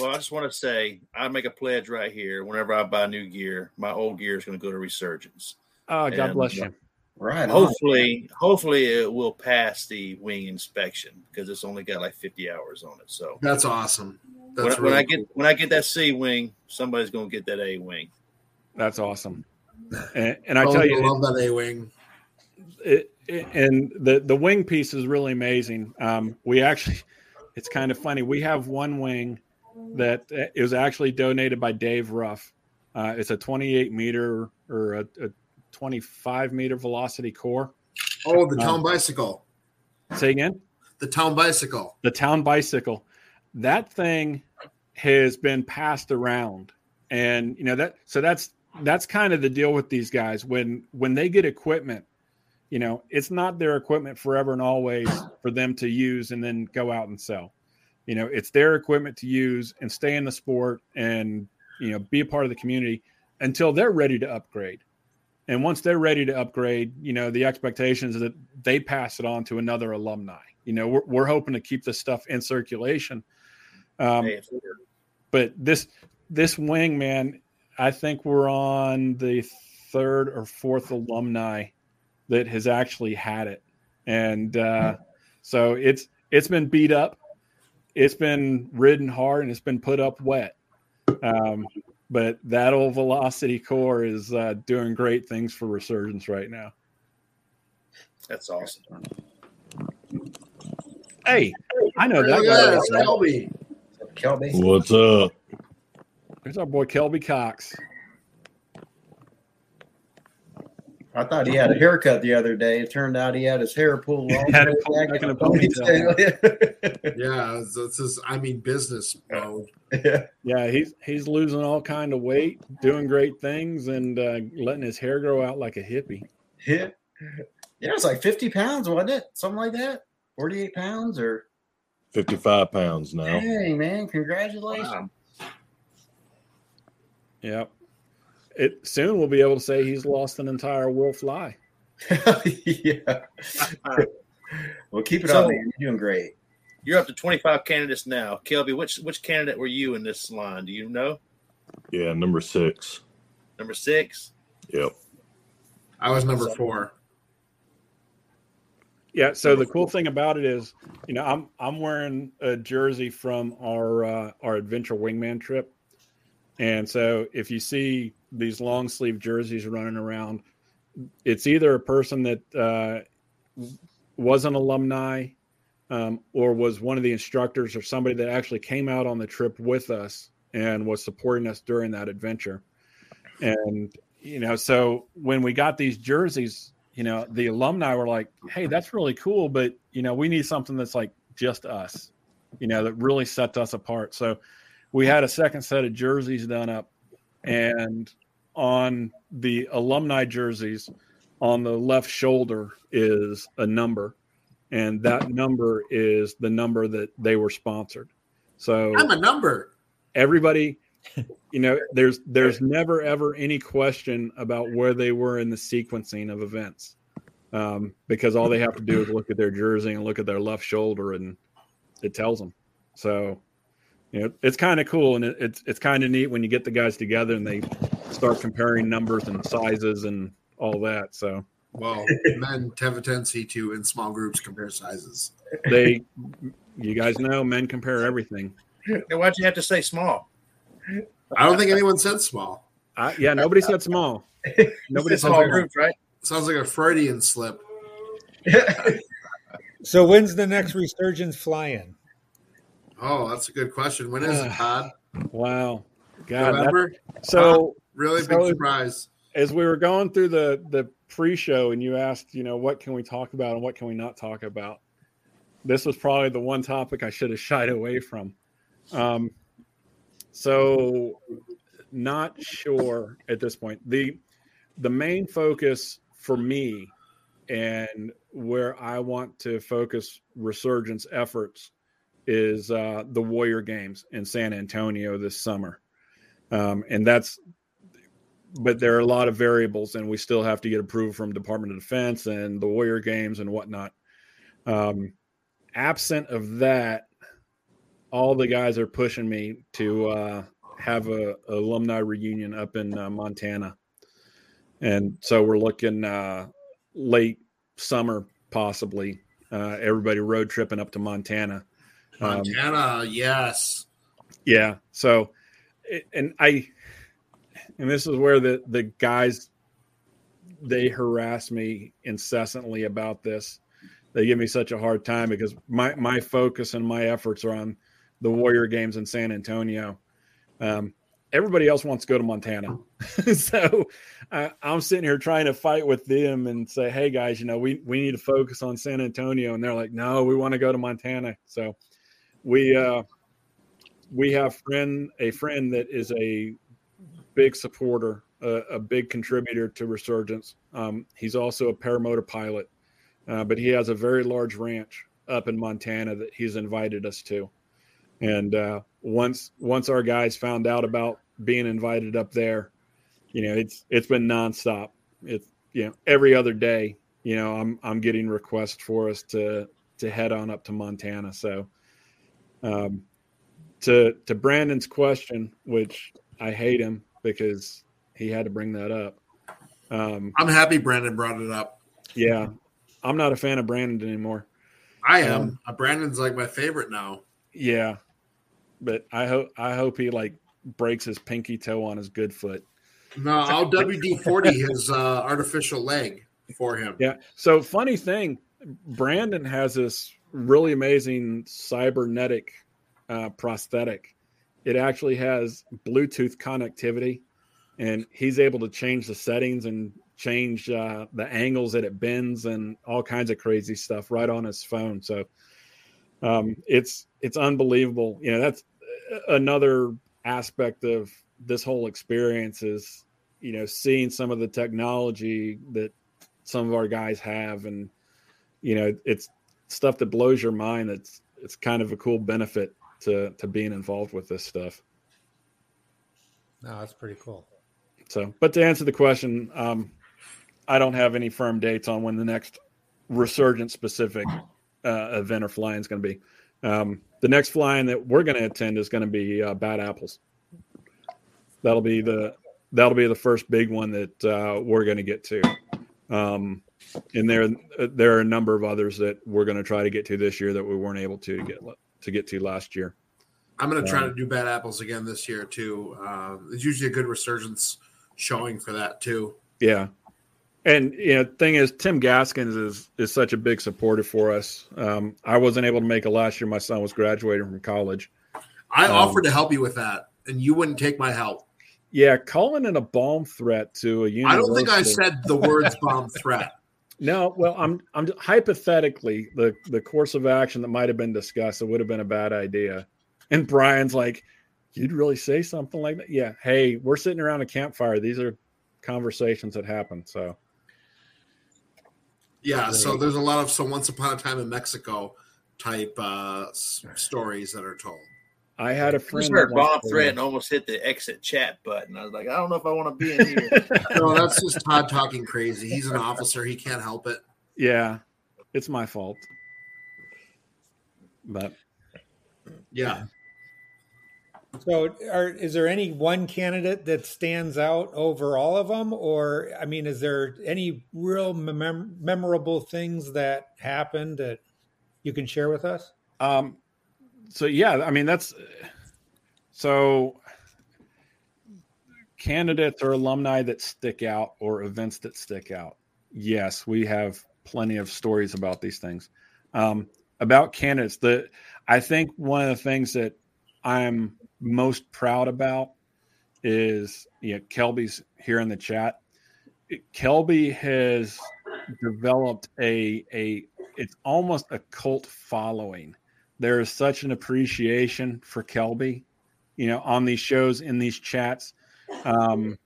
Well, I just want to say I make a pledge right here. Whenever I buy new gear, my old gear is going to go to Resurgence. Oh, God And, bless uh, you. right. on. Hopefully, hopefully it will pass the wing inspection because it's only got like 50 hours on it. So That's awesome. when, That's when I get cool. when I get that C wing, somebody's going to get that A wing. That's awesome. And, and I Oh, tell you, love that A wing. and the the wing piece is really amazing. Um, we actually, it's kind of funny. We have one wing that uh, it was actually donated by Dave Ruff. Uh, it's a 28 meter or a, a 25 meter velocity core. Oh, the Um, town bicycle. Say again. The town bicycle. the town bicycle that thing has been passed around and you know that so that's that's kind of the deal with these guys. When when they get equipment you know it's not their equipment forever and always for them to use and then go out and sell. You know it's their equipment to use and stay in the sport and you know be a part of the community until they're ready to upgrade. And once they're ready to upgrade you know the expectations is that they pass it on to another alumni. You know we're, we're hoping to keep this stuff in circulation. Um, but this this wing man i think we're on the third or fourth alumni that has actually had it and uh, so it's it's been beat up it's been ridden hard and it's been put up wet um, but that old velocity core is uh, doing great things for resurgence right now that's awesome. hey i know that at that, guy. it's Kelby. Kelby. What's up? There's our boy kelby cox I thought he had a haircut the other day. It turned out he had his hair pulled all Had the it way pulled back back in in a a ponytail. (laughs) Yeah, it's, it's just, I mean, business mode. yeah. Yeah, he's he's losing all kind of weight, doing great things, and uh, letting his hair grow out like a hippie. Yeah. Yeah, it's like 50 pounds, wasn't it? Something like that? 48 pounds or 55 pounds now. dang man, congratulations. Wow. Yep. It soon we'll be able to say he's lost an entire will fly. (laughs) yeah. (laughs) well, keep it So- up, man. You're doing great. You're up to 25 candidates now. Kelby, which which candidate were you in this line? Do you know? Yeah, number six. Number six. Yep. I was number four. Yeah. So the cool thing about it is, you know, I'm I'm wearing a jersey from our uh, our adventure wingman trip, and so if you see these long sleeve jerseys running around, it's either a person that uh, was an alumni um, or was one of the instructors or somebody that actually came out on the trip with us and was supporting us during that adventure. And, you know, so when we got these jerseys, you know, the alumni were like, hey, that's really cool, but, you know, we need something that's like just us, you know, that really sets us apart. So we had a second set of jerseys done up. And on the alumni jerseys, on the left shoulder is a number and that number is the number that they were sponsored. So I'm a number. everybody, you know, there's there's never ever any question about where they were in the sequencing of events, um, because all they have to do is look at their jersey and look at their left shoulder, and it tells them. So, you know, it's kind of cool, and it, it's it's kind of neat when you get the guys together and they start comparing numbers and sizes and all that. So Well, men have a tendency to, in small groups, compare sizes. They, you guys know, men compare everything. Then why'd you have to say small? I don't think anyone said small. I, yeah, nobody said small. (laughs) Nobody said small small. groups, right? Sounds like a Freudian slip. (laughs) So when's the next resurgence fly-in? Oh, that's a good question. When is it, Todd? Wow, God. November? so Really So- big surprise. as we were going through the the pre-show, and you asked, you know, what can we talk about and what can we not talk about? This was probably the one topic I should have shied away from. Um, so not sure at this point. the The main focus for me and where I want to focus resurgence efforts is uh, the Warrior Games in San Antonio this summer, um, and that's. But there are a lot of variables, and we still have to get approval from Department of Defense and the Warrior Games and whatnot. Um, absent of that, all the guys are pushing me to uh, have a, a alumni reunion up in uh, Montana, and so we're looking uh, late summer possibly. Uh, everybody road tripping up to Montana. Um, Montana, yes. yeah. So, and I, and this is where the the guys they harass me incessantly about this. They give me such a hard time because my my focus and my efforts are on the Warrior games in San Antonio. Um, everybody else wants to go to Montana, (laughs) so I, I'm sitting here trying to fight with them and say, "Hey guys, you know we we need to focus on San Antonio," and they're like, "No, we want to go to Montana." So we uh, we have friend a friend that is a big supporter, a, a big contributor to Resurgence. Um, he's also a paramotor pilot, uh, but he has a very large ranch up in Montana that he's invited us to. And uh, once once our guys found out about being invited up there, you know, it's it's been nonstop. It's you know every other day. You know, I'm I'm getting requests for us to to head on up to Montana. So, um, to to Brandon's question, which I hate him because he had to bring that up. Um, I'm happy Brandon brought it up. yeah, I'm not a fan of Brandon anymore. I am. Um, Uh, Brandon's like my favorite now. Yeah, but I hope I hope he like breaks his pinky toe on his good foot. No, I'll WD 40 his uh, artificial leg for him. Yeah. So funny thing, Brandon has this really amazing cybernetic uh, prosthetic. It actually has Bluetooth connectivity, and he's able to change the settings and change uh, the angles that it bends and all kinds of crazy stuff right on his phone. So um, it's it's unbelievable. You know, that's uh, another aspect of this whole experience is you know seeing some of the technology that some of our guys have and you know it's stuff that blows your mind it's it's kind of a cool benefit to to being involved with this stuff. No, that's pretty cool. so but to answer the question um i don't have any firm dates on when the next resurgent specific uh, event or flying is going to be. Um the next flying that we're going to attend is going to be uh, bad apples. That'll be the that'll be the first big one that uh, we're going to get to. Um and there there are a number of others that we're going to try to get to this year that we weren't able to, get to get to last year I'm going to try Um, to do Bad Apples again this year, too. Uh, there's usually a good resurgence showing for that, too. Yeah. And you know, thing is, Tim Gaskins is is such a big supporter for us. Um, I wasn't able to make it last year. My son was graduating from college. I Um, offered to help you with that, and you wouldn't take my help. Yeah, calling it a bomb threat to a university. I don't think I said the words bomb threat. No, well, I'm I'm hypothetically the the course of action that might have been discussed. It would have been a bad idea. And Brian's like, "You'd really say something like that?" Yeah. Hey, we're sitting around a campfire. These are conversations that happen. So Yeah, so there's a lot of so once upon a time in Mexico type uh, s- stories that are told. I had a friend. just that heard bomb wants threat and almost hit the exit chat button. I was like, I don't know if I want to be in here. (laughs) No, that's just Todd talking crazy. He's an officer; he can't help it. Yeah, it's my fault. But Yeah, So, are, is there any one candidate that stands out over all of them, or I mean, is there any real mem- memorable things that happened that you can share with us? Um, so yeah, I mean that's so candidates or alumni that stick out or events that stick out. Yes, we have plenty of stories about these things. Um, about candidates, the I think one of the things that I'm most proud about is yeah, Kelby's here in the chat. Kelby has developed a a it's almost a cult following. There is such an appreciation for Kelby, you know, on these shows in these chats. Um,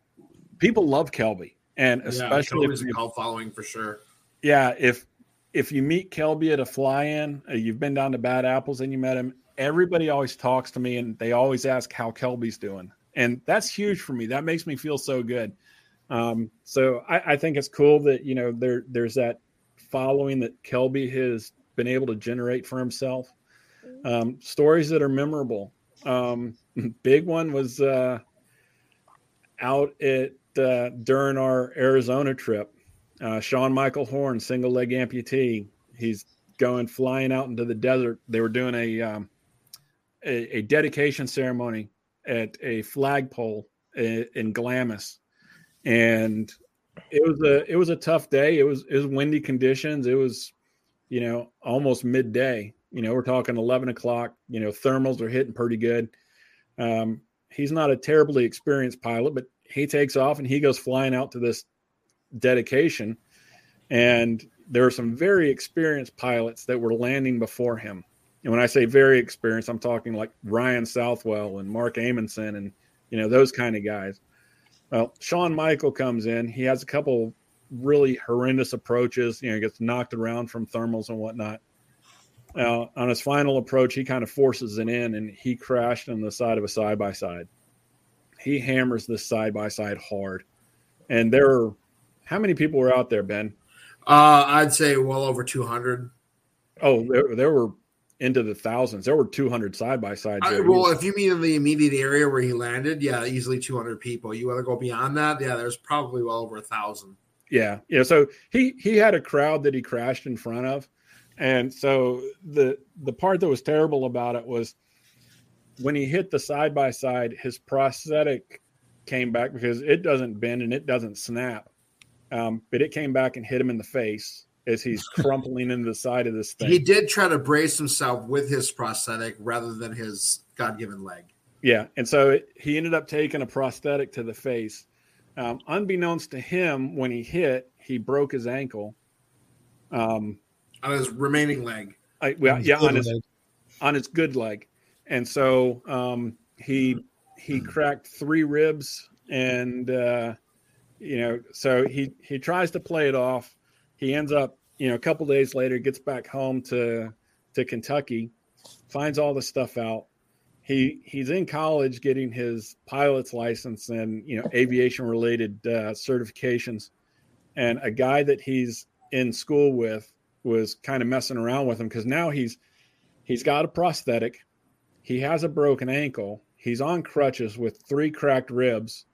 people love Kelby, and especially yeah, if you, following for sure. Yeah, if if you meet Kelby at a fly-in, uh, you've been down to Bad Apples and you met him. Everybody always talks to me, and they always ask how Kelby's doing, and that's huge for me. That makes me feel so good. Um, so I, I think it's cool that you know there there's that following that Kelby has been able to generate for himself. Um, stories that are memorable. Um, (laughs) big one was uh, out at uh, during our Arizona trip. Uh, Sean Michael Horn, single leg amputee. He's going flying out into the desert. They were doing a um, a, a, dedication ceremony at a flagpole in, in Glamis, and it was a it was a tough day. It was it was windy conditions. It was you know almost midday. You know we're talking eleven o'clock. You know thermals are hitting pretty good. Um, he's not a terribly experienced pilot, but he takes off and he goes flying out to this dedication. And there are some very experienced pilots that were landing before him. And when I say very experienced, I'm talking like Ryan Southwell and Mark Amundsen and you know those kind of guys. Well, Sean Michael comes in. He has a couple really horrendous approaches. You know, gets knocked around from thermals and whatnot. Now, on his final approach, he kind of forces it in, and he crashed on the side of a side by side. He hammers this side by side hard, and there are how many people were out there, Ben? Uh, I'd say well over two hundred. Oh, there, there were into the thousands. There were 200 side by sides. Well, if you mean in the immediate area where he landed, yeah, easily 200 people. You want to go beyond that? Yeah, there's probably well over a thousand. Yeah, yeah. So he he had a crowd that he crashed in front of, and so the the part that was terrible about it was when he hit the side by side, his prosthetic came back because it doesn't bend and it doesn't snap, um, but it came back and hit him in the face as he's (laughs) crumpling into the side of this thing. He did try to brace himself with his prosthetic rather than his God given leg. Yeah. And so it, he ended up taking a prosthetic to the face. Um, unbeknownst to him, when he hit, he broke his ankle. Um, on his remaining leg. I, well, yeah, on his, on his good leg. And so um, he he cracked three ribs and uh, you know so he he tries to play it off he ends up, you know, a couple days later, gets back home to to Kentucky, finds all the stuff out. He he's in college getting his pilot's license and you know aviation related uh, certifications, and a guy that he's in school with was kind of messing around with him because now he's he's got a prosthetic, he has a broken ankle, he's on crutches with three cracked ribs,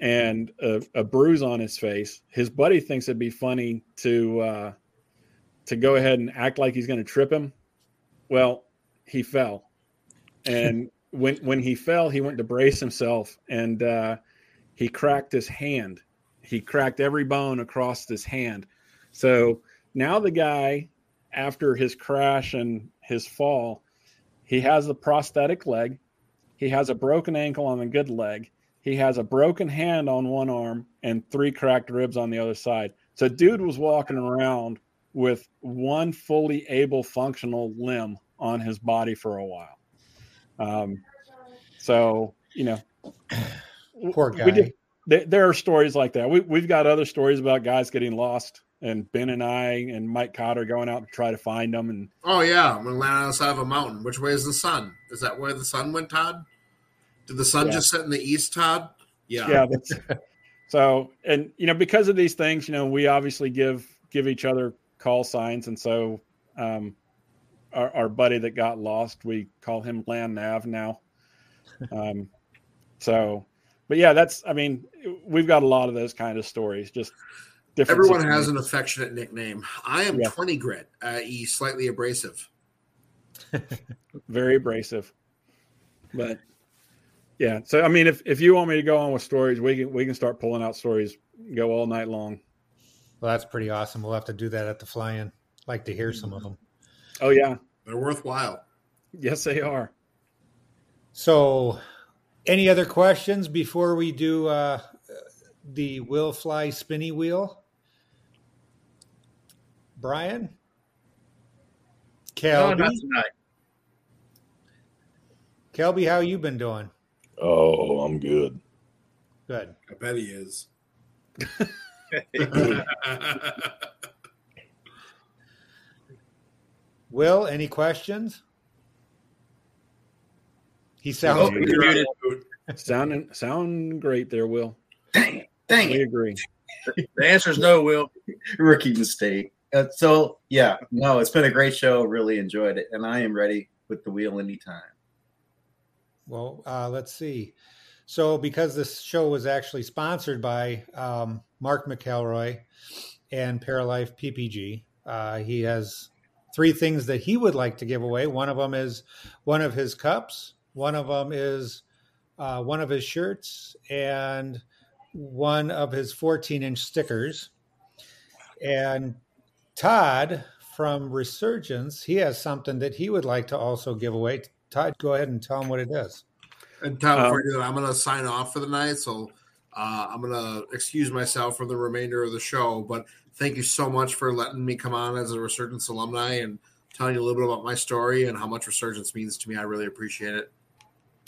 and a, a, bruise on his face. His buddy thinks it'd be funny to uh, to go ahead and act like he's going to trip him. Well, he fell, and (laughs) when when he fell, he went to brace himself, and uh, he cracked his hand. He cracked every bone across his hand. So now the guy, after his crash and his fall, he has a prosthetic leg. He has a broken ankle on the good leg he has a broken hand on one arm and three cracked ribs on the other side. So, dude was walking around with one fully able functional limb on his body for a while. Um, so, you know, poor guy. Did, there, there, are stories like that. We, we've got other stories about guys getting lost, and Ben and I and Mike Cotter going out to try to find them. And oh yeah, we land on the side of a mountain. Which way is the sun? Is that where the sun went, Todd? Did the sun yeah. just set in the east, Todd? Yeah. Yeah. (laughs) so, and you know, because of these things, you know, we obviously give give each other call signs, and so um, our, our buddy that got lost, we call him Land Nav now. (laughs) Um, so, but yeah, that's. I mean, we've got a lot of those kind of stories. Just. Everyone has situations. an affectionate nickname. I am Yeah. 20 grit, i.e., slightly abrasive. (laughs) very abrasive. But yeah, so I mean, if if you want me to go on with stories, we can we can start pulling out stories, go all night long. Well, that's pretty awesome. We'll have to do that at the fly-in. Like to hear some of them. Oh yeah, They're worthwhile. yes they are. So, any other questions before we do uh, the Will Fly Spinny Wheel? Brian? No, Kelby? not tonight. Kelby, how you been doing? Oh, I'm good. Good. I bet he is. (laughs) Will, any questions? He Oh, sounds you're. Sounding sound great there, Will. Dang it. Dang We it. agree. The answer is no, Will. (laughs) Rookie mistake. Uh, so, yeah, no, it's been a great show. Really enjoyed it. And I am ready with the wheel anytime. Well, uh, let's see. So, because this show was actually sponsored by um, Mark McElroy and Paralife PPG, uh, he has three things that he would like to give away. One of them is one of his cups, one of them is uh, one of his shirts, and one of his 14 inch stickers. And Todd from Resurgence, he has something that he would like to also give away. Todd, go ahead and tell him what it is. And Tom, Um, before you do that, I'm going to sign off for the night. So uh, I'm going to excuse myself from the remainder of the show. But thank you so much for letting me come on as a Resurgence alumni and telling you a little bit about my story and how much Resurgence means to me. I really appreciate it.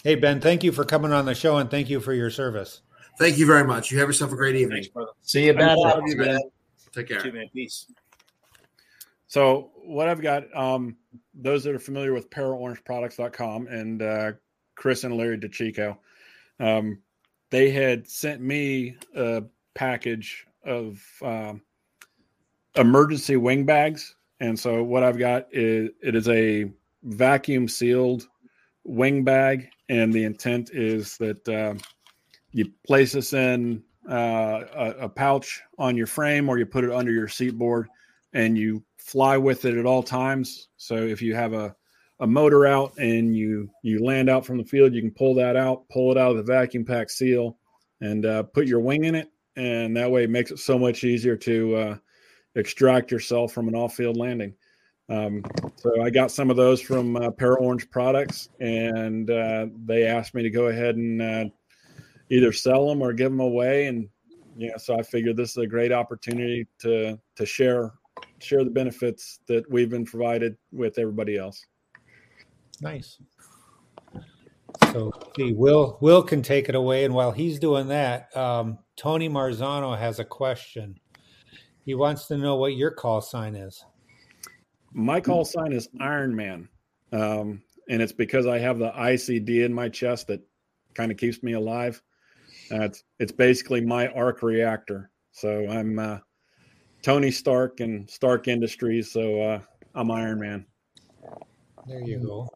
Hey, Ben, thank you for coming on the show and thank you for your service. Thank you very much. You have yourself a great evening. Thanks, brother. See you, bad Thanks, apples, man. man. Take Two care. man peace. So what I've got, um, those that are familiar with paraorangeproducts.com and uh, Chris and Larry DeChico, um, they had sent me a package of um, emergency wing bags. And so what I've got is it is a vacuum sealed wing bag, and the intent is that uh, you place this in uh, a, a pouch on your frame, or you put it under your seat board, and you fly with it at all times. So if you have a a motor out and you you land out from the field, you can pull that out, pull it out of the vacuum pack seal, and uh, put your wing in it, and that way it makes it so much easier to uh, extract yourself from an off-field landing. Um, so I got some of those from uh, Para Orange Products, and uh, they asked me to go ahead and uh, either sell them or give them away. And yeah, so I figured this is a great opportunity to to share share the benefits that we've been provided with everybody else. Nice. So, see, Will Will can take it away, and while he's doing that, um, Tony Marzano has a question. He wants to know what your call sign is. My call sign is Iron Man, um, and it's because I have the ICD in my chest that kind of keeps me alive. Uh, it's it's basically my arc reactor. So I'm uh, Tony Stark and Stark Industries. So uh, I'm Iron Man. There you go.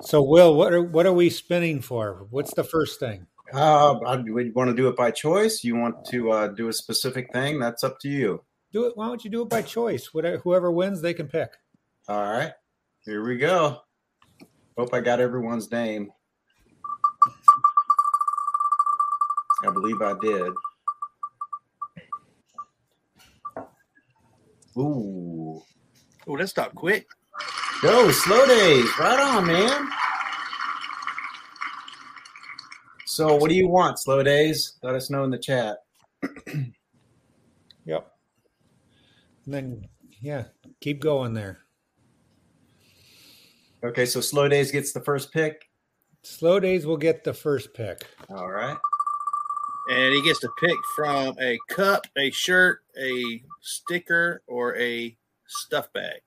So, Will, what are what are we spinning for? What's the first thing? Uh, I, you want to do it by choice? You want to uh, do a specific thing? That's up to you. Do it. Why don't you do it by choice? Whatever, whoever wins, they can pick. All right, here we go. Hope I got everyone's name. I believe I did. Ooh. Oh, let's stop quick. Go, slow days. Right on, man. So, what do you want, slow days? Let us know in the chat. (clears throat) Yep. And then, yeah, keep going there. Okay, so slow days gets the first pick. Slow days will get the first pick. All right. And he gets to pick from a cup, a shirt, a sticker, or a stuff bag.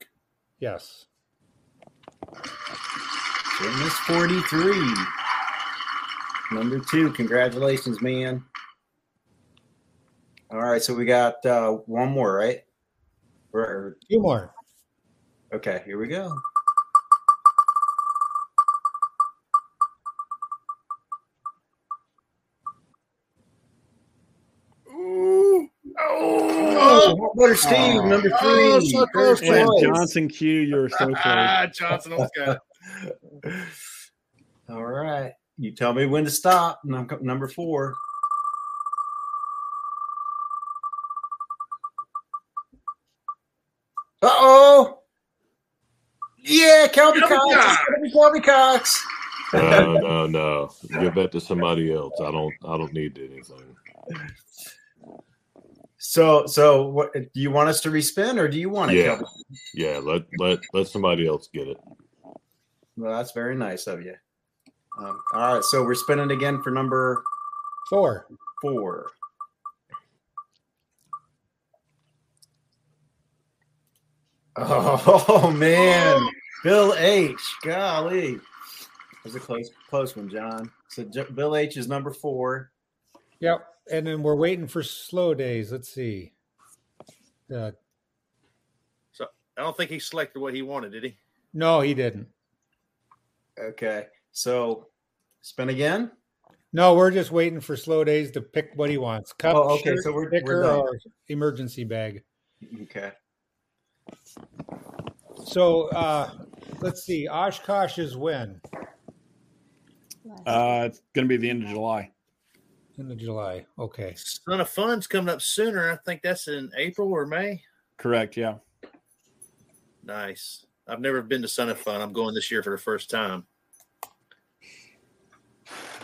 Yes. Fitness 43. Number two. Congratulations, man. All right, so we got uh, one more, right? Or- Two more. Okay, here we go. Hot Butter Steve, number three. Oh, so close, First And choice. Johnson Q, you're so close. Ah, Johnson almost got it. All right. You tell me when to stop. Num- Number four. Uh oh. Yeah, Kelby Kelby Cox. Cox. It's gonna be Kelby Cox. No, no, (laughs) no. Give that to somebody else. I don't. I don't need anything. So, so what do you want us to respin or do you want it, Yeah. Kelby? Yeah. Let let let somebody else get it. Well, that's very nice of you. Um, all right, so we're spinning again for number Four. four. Oh (laughs) man, Bill H. Golly, that was a close close one, John. So J- Bill H. is number four. Yep. And then we're waiting for slow days. Let's see. Uh, I don't think he selected what he wanted, did he? no, he didn't. Okay, so spin again. No, we're just waiting for slow days to pick what he wants. Cup, Oh, okay, shirt, so we're- sticker, we're done. or emergency bag. Okay, So uh let's see. Oshkosh is when? Uh, it's going to be the end of July. In the July. Okay. Sun and Fun's coming up sooner. I think that's in April or May. Correct. Yeah. Nice. I've never been to Sun and Fun. I'm going this year for the first time.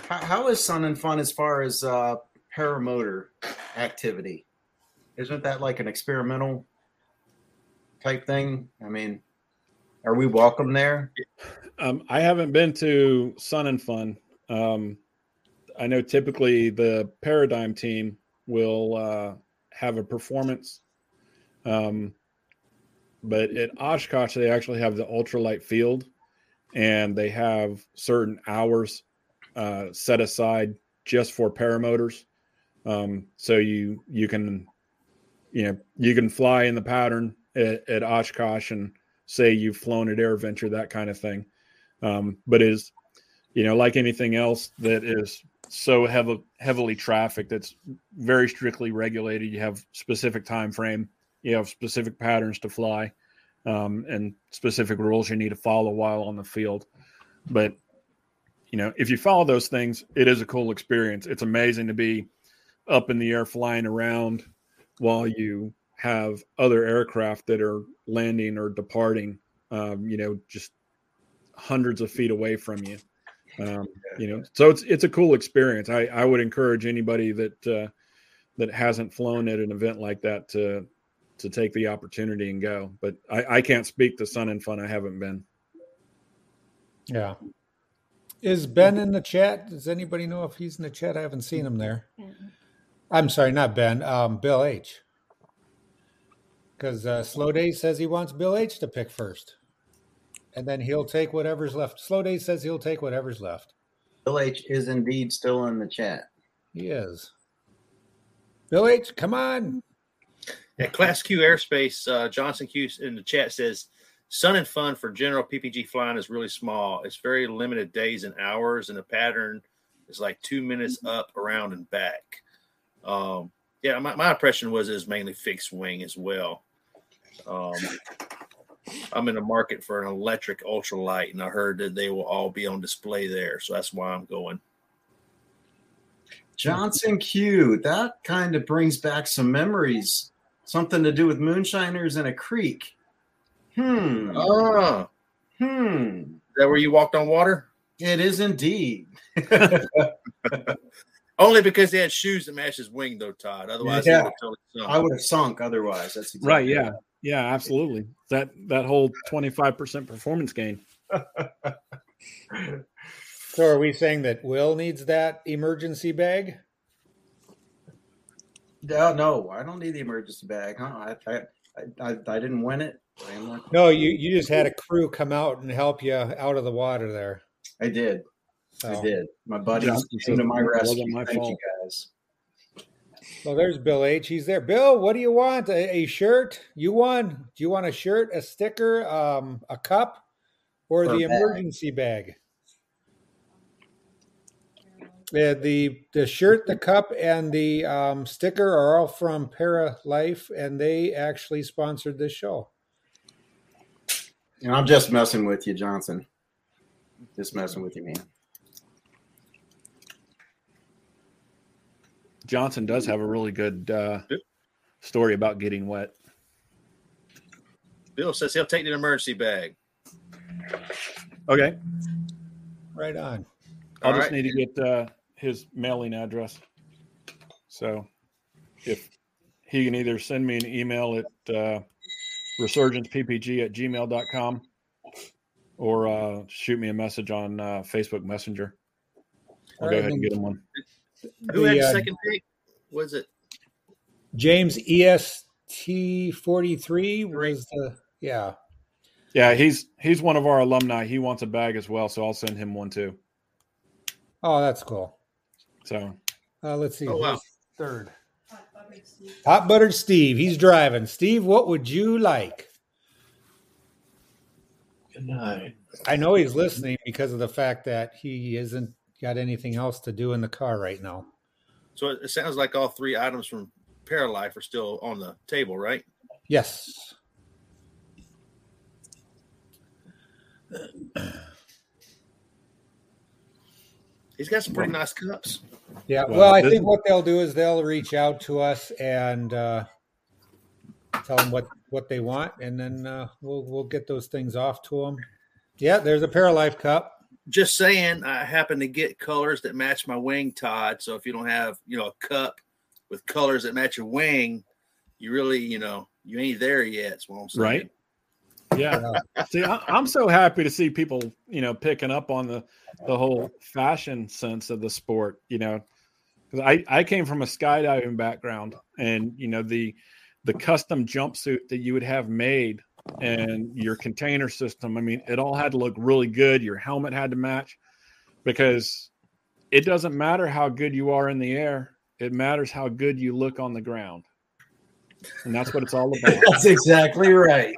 how, how is Sun and Fun as far as uh, paramotor activity? Isn't that like an experimental type thing? I mean, are we welcome there? Um, I haven't been to Sun and Fun. Um, I know typically the Paradigm team will uh, have a performance, um, but at Oshkosh they actually have the ultralight field, and they have certain hours uh, set aside just for paramotors. Um, so you you can you know you can fly in the pattern at, at Oshkosh and say you've flown at Air Venture that kind of thing um, but is you know like anything else that is so heavy, heavily trafficked that's very strictly regulated. You have specific time frame you have specific patterns to fly um, and specific rules you need to follow while on the field. But you know if you follow those things it is a cool experience. It's amazing to be up in the air flying around while you have other aircraft that are landing or departing um, you know just hundreds of feet away from you. Um, you know, so it's it's a cool experience. I, I would encourage anybody that uh, that hasn't flown at an event like that to to take the opportunity and go. But I, I can't speak to Sun and Fun. I haven't been. Yeah. Is Ben in the chat? Does anybody know if he's in the chat? I haven't seen him there. I'm sorry, not Ben. Um, Bill H. Because uh, Slow Days says he wants Bill H to pick first, and then he'll take whatever's left. Slow Day says he'll take whatever's left. Bill H is indeed still in the chat. He is. Bill H, come on. At Class Q Airspace, uh, Johnson Q in the chat says, Sun and fun for general PPG flying is really small. It's very limited days and hours, and the pattern is like two minutes up, around, and back. Um, yeah, my, my impression was it was mainly fixed wing as well. Um, I'm in the market for an electric ultralight, and I heard that they will all be on display there, so that's why I'm going. Johnson Q. That kind of brings back some memories. Something to do with moonshiners and a creek. Hmm. Oh, Hmm. is that where you walked on water? It is indeed. (laughs) Only because he had shoes that matched his wing, though, Todd. Otherwise, Yeah. he would totally sunk. I would have sunk otherwise. That's exactly Right. Yeah. Yeah. Absolutely. That that whole twenty five percent performance gain. (laughs) So are we saying that Will needs that emergency bag? No, no, I don't need the emergency bag. Huh? I, I, I, I didn't win it. I No, you you just had a crew come out and help you out of the water there. I did. I did. My buddies Johnson came to my said it wasn't rescue. my Thank fault. you guys. Well, there's Bill H. He's there. Bill, what do you want? A, a shirt? You won. Do you want a shirt, a sticker, um, a cup, or Or the bag. emergency bag? Yeah, the the shirt, the cup, and the um, sticker are all from Para Life, and they actually sponsored this show. And I'm just messing with you, Johnson. Just messing with you, man. Johnson does have a really good uh, story about getting wet. Bill says he'll take the emergency bag. Okay, Right on. I'll All just right. need to get uh, his mailing address. So if he can either send me an email at uh, resurgenceppg at gmail.com or uh, shoot me a message on uh, Facebook Messenger. I'll All go right, ahead and get him one. Who had The, the uh, second pick? Was it? James EST forty three was the yeah. Yeah, he's he's one of our alumni. He wants a bag as well, so I'll send him one too. Oh, that's cool. So Uh, let's see. Oh, wow. who's Third. Hot buttered Steve. He's driving. Steve, what would you like? Good night. I know he's listening because of the fact that he isn't got anything else to do in the car right now. So it, it sounds like all three items from Paralife are still on the table, right? Yes. (clears throat) He's got some pretty nice cups. Yeah. Well, Well, I think what they'll do is they'll reach out to us and uh, tell them what what they want, and then uh, we'll we'll get those things off to them. Yeah, there's a Paralife cup. Just saying, I happen to get colors that match my wing, Todd. So if you don't have, you know, a cup with colors that match your wing, you really, you know, you ain't there yet. That's what I'm saying. right, yeah. see, I, I'm so happy to see people, you know, picking up on the the whole fashion sense of the sport. You know, because I I came from a skydiving background, and you know the the custom jumpsuit that you would have made and your container system. I mean, it all had to look really good. Your helmet had to match because it doesn't matter how good you are in the air. It matters how good you look on the ground. And that's what it's all (laughs) about. That's exactly right.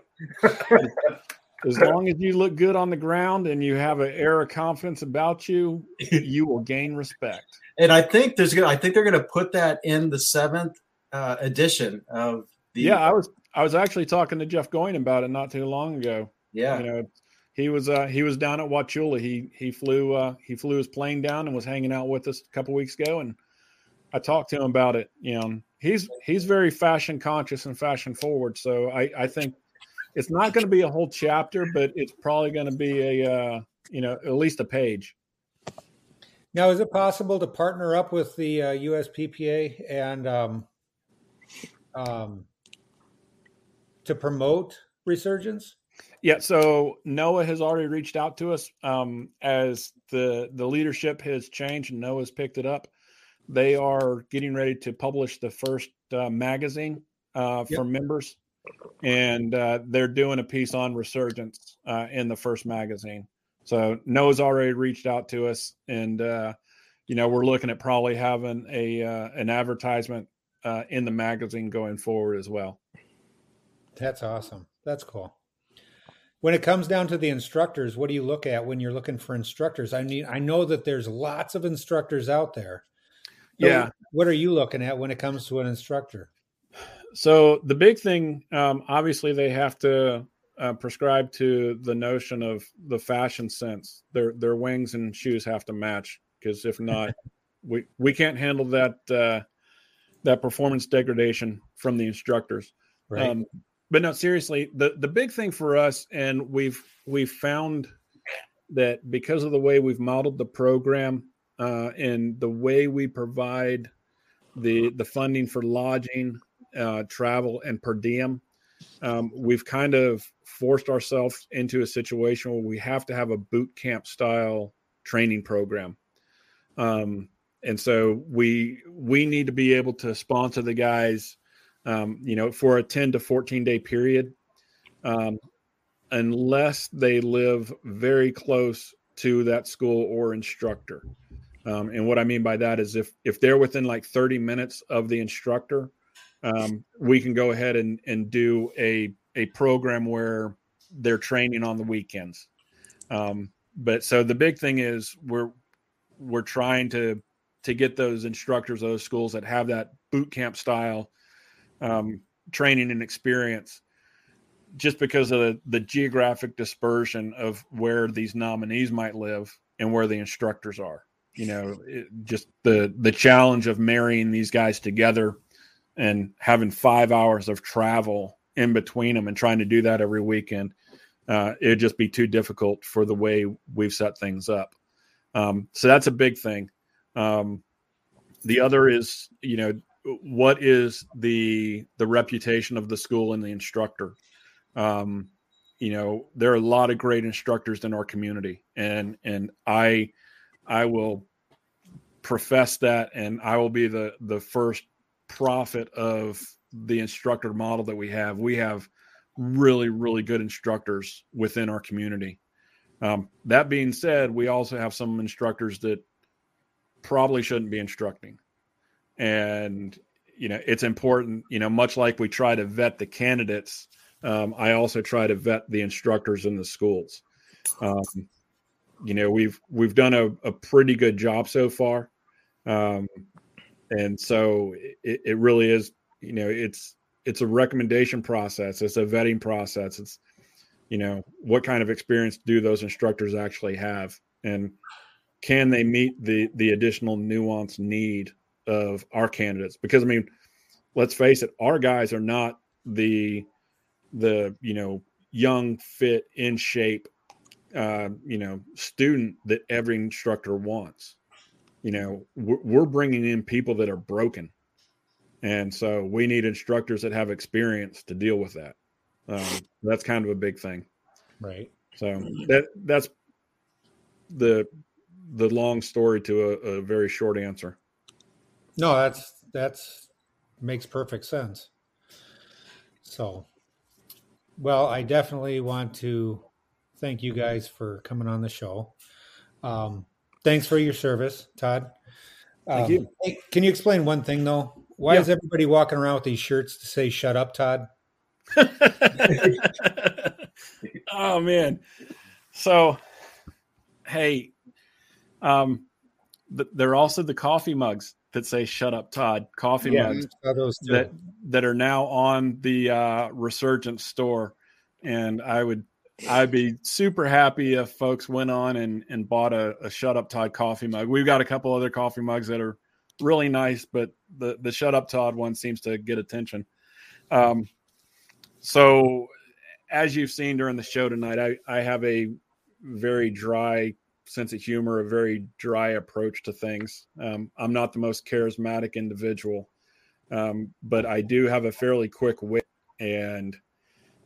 As long as you look good on the ground and you have an air of confidence about you, you will gain respect. And I think there's gonna. I think they're gonna put that in the seventh uh, edition of the. Yeah, I was I was actually talking to Jeff Goin about it not too long ago. yeah. You know, he was uh he was down at Wauchula. He he flew uh he flew his plane down and was hanging out with us a couple weeks ago and I talked to him about it. You know, he's he's very fashion conscious and fashion forward. So I I think it's not going to be a whole chapter, but it's probably going to be a uh you know at least a page. Now, is it possible to partner up with the uh, USPPA and um, um, to promote resurgence? Yeah, so Noah has already reached out to us um, as the the leadership has changed and Noah's picked it up. They are getting ready to publish the first uh, magazine uh, for members, and uh, they're doing a piece on resurgence uh, in the first magazine. So Noah's already reached out to us, and uh, you know we're looking at probably having a uh, an advertisement uh, in the magazine going forward as well. That's awesome. That's cool. When it comes down to the instructors, what do you look at when you're looking for instructors? I mean, I know that there's lots of instructors out there. So Yeah. What are you looking at when it comes to an instructor? So the big thing, um, obviously, they have to uh, prescribe to the notion of the fashion sense. Their their wings and shoes have to match because if not, (laughs) we we can't handle that uh, that performance degradation from the instructors. Right. Um, but no, seriously, the the big thing for us, and we've we've found that because of the way we've modeled the program uh, and the way we provide the the funding for lodging, uh, travel, and per diem, um, we've kind of forced ourselves into a situation where we have to have a boot camp style training program. Um, and so we we need to be able to sponsor the guys um, you know, for a 10 to 14 day period, um, unless they live very close to that school or instructor. Um, and what I mean by that is if if they're within like 30 minutes of the instructor, um, we can go ahead and, and do a, a program where they're training on the weekends. Um, but so the big thing is we're we're trying to to get those instructors, those schools that have that boot camp style um, training and experience, just because of the, the geographic dispersion of where these nominees might live and where the instructors are. You know, it, just the the challenge of marrying these guys together and having five hours of travel in between them and trying to do that every weekend. Uh, it'd just be too difficult for the way we've set things up. Um, so that's a big thing. Um, the other is, you know, what is the the reputation of the school and the instructor? Um, you know, there are a lot of great instructors in our community, and and I I will profess that, and I will be the the first prophet of the instructor model that we have. We have really really good instructors within our community. Um, that being said, we also have some instructors that probably shouldn't be instructing. And, you know, it's important, you know, much like we try to vet the candidates, um, I also try to vet the instructors in the schools. Um, you know, we've we've done a, a pretty good job so far. Um, and so it, it really is, you know, it's it's a recommendation process, it's a vetting process. It's you know, what kind of experience do those instructors actually have? And can they meet the the additional nuance need of our candidates because i mean let's face it our guys are not the the you know young fit in shape uh, you know student that every instructor wants. You know we're, we're bringing in people that are broken. And so we need instructors that have experience to deal with that. Um, that's kind of a big thing. Right. So that that's the the long story to a, a very short answer. No, that's that's makes perfect sense. So, well, I definitely want to thank you guys for coming on the show. Um, thanks for your service, Todd. Um, thank you. Hey, can you explain one thing though? Why yeah. is everybody walking around with these shirts to say "Shut up, Todd"? (laughs) oh man. So, hey, um, there are also the coffee mugs that say "Shut up, Todd." Coffee yeah, mugs that that are now on the uh, Resurgence store, and I would I'd be super happy if folks went on and and bought a, a "Shut up, Todd" coffee mug. We've got a couple other coffee mugs that are really nice, but the the "Shut up, Todd" one seems to get attention. Um, so, as you've seen during the show tonight, I I have a very dry sense of humor, a very dry approach to things. Um, I'm not the most charismatic individual, um, but I do have a fairly quick wit. And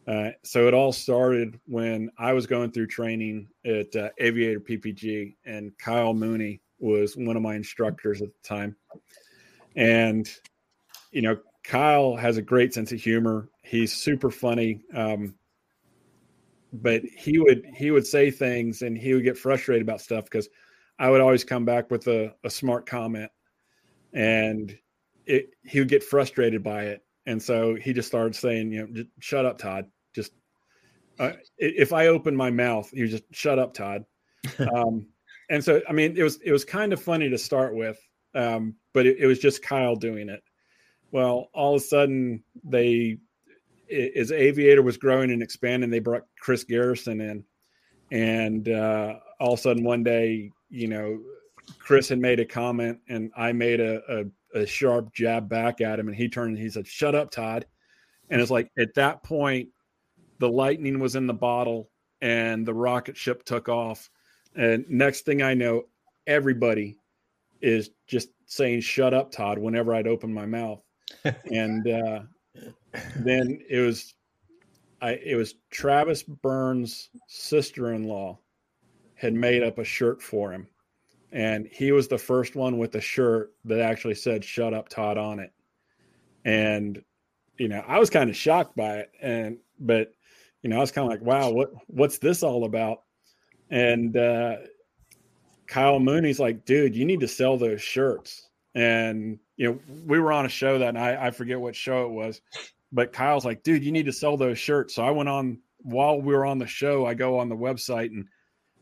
uh, so it all started when I was going through training at uh, Aviator PPG, and Kyle Mooney was one of my instructors at the time. And, you know, Kyle has a great sense of humor. He's super funny. Um, but he would he would say things and he would get frustrated about stuff because I would always come back with a, a smart comment and it, he would get frustrated by it. And so he just started saying, you know, shut up, Todd. Just uh, if I open my mouth, you just shut up, Todd. (laughs) um, and so, I mean, it was it was kind of funny to start with, um, but it, it was just Kyle doing it. Well, all of a sudden they as Aviator was growing and expanding, they brought Chris Garrison in, and uh, all of a sudden one day, you know, Chris had made a comment, and I made a, a, a sharp jab back at him, and he turned and he said, "Shut up, Todd," and it's like at that point, the lightning was in the bottle, and the rocket ship took off, and next thing I know, everybody is just saying "Shut up, Todd" whenever I'd open my mouth, (laughs) and uh, then it was I it was Travis Burns' sister-in-law had made up a shirt for him. And he was the first one with a shirt that actually said shut up Todd on it. And you know, I was kind of shocked by it and but you know, I was kind of like, wow, what what's this all about? And uh Kyle Mooney's like, dude, you need to sell those shirts. And you know, we were on a show that night. I forget what show it was, but Kyle's like, dude, you need to sell those shirts. So I went on while we were on the show. I go on the website and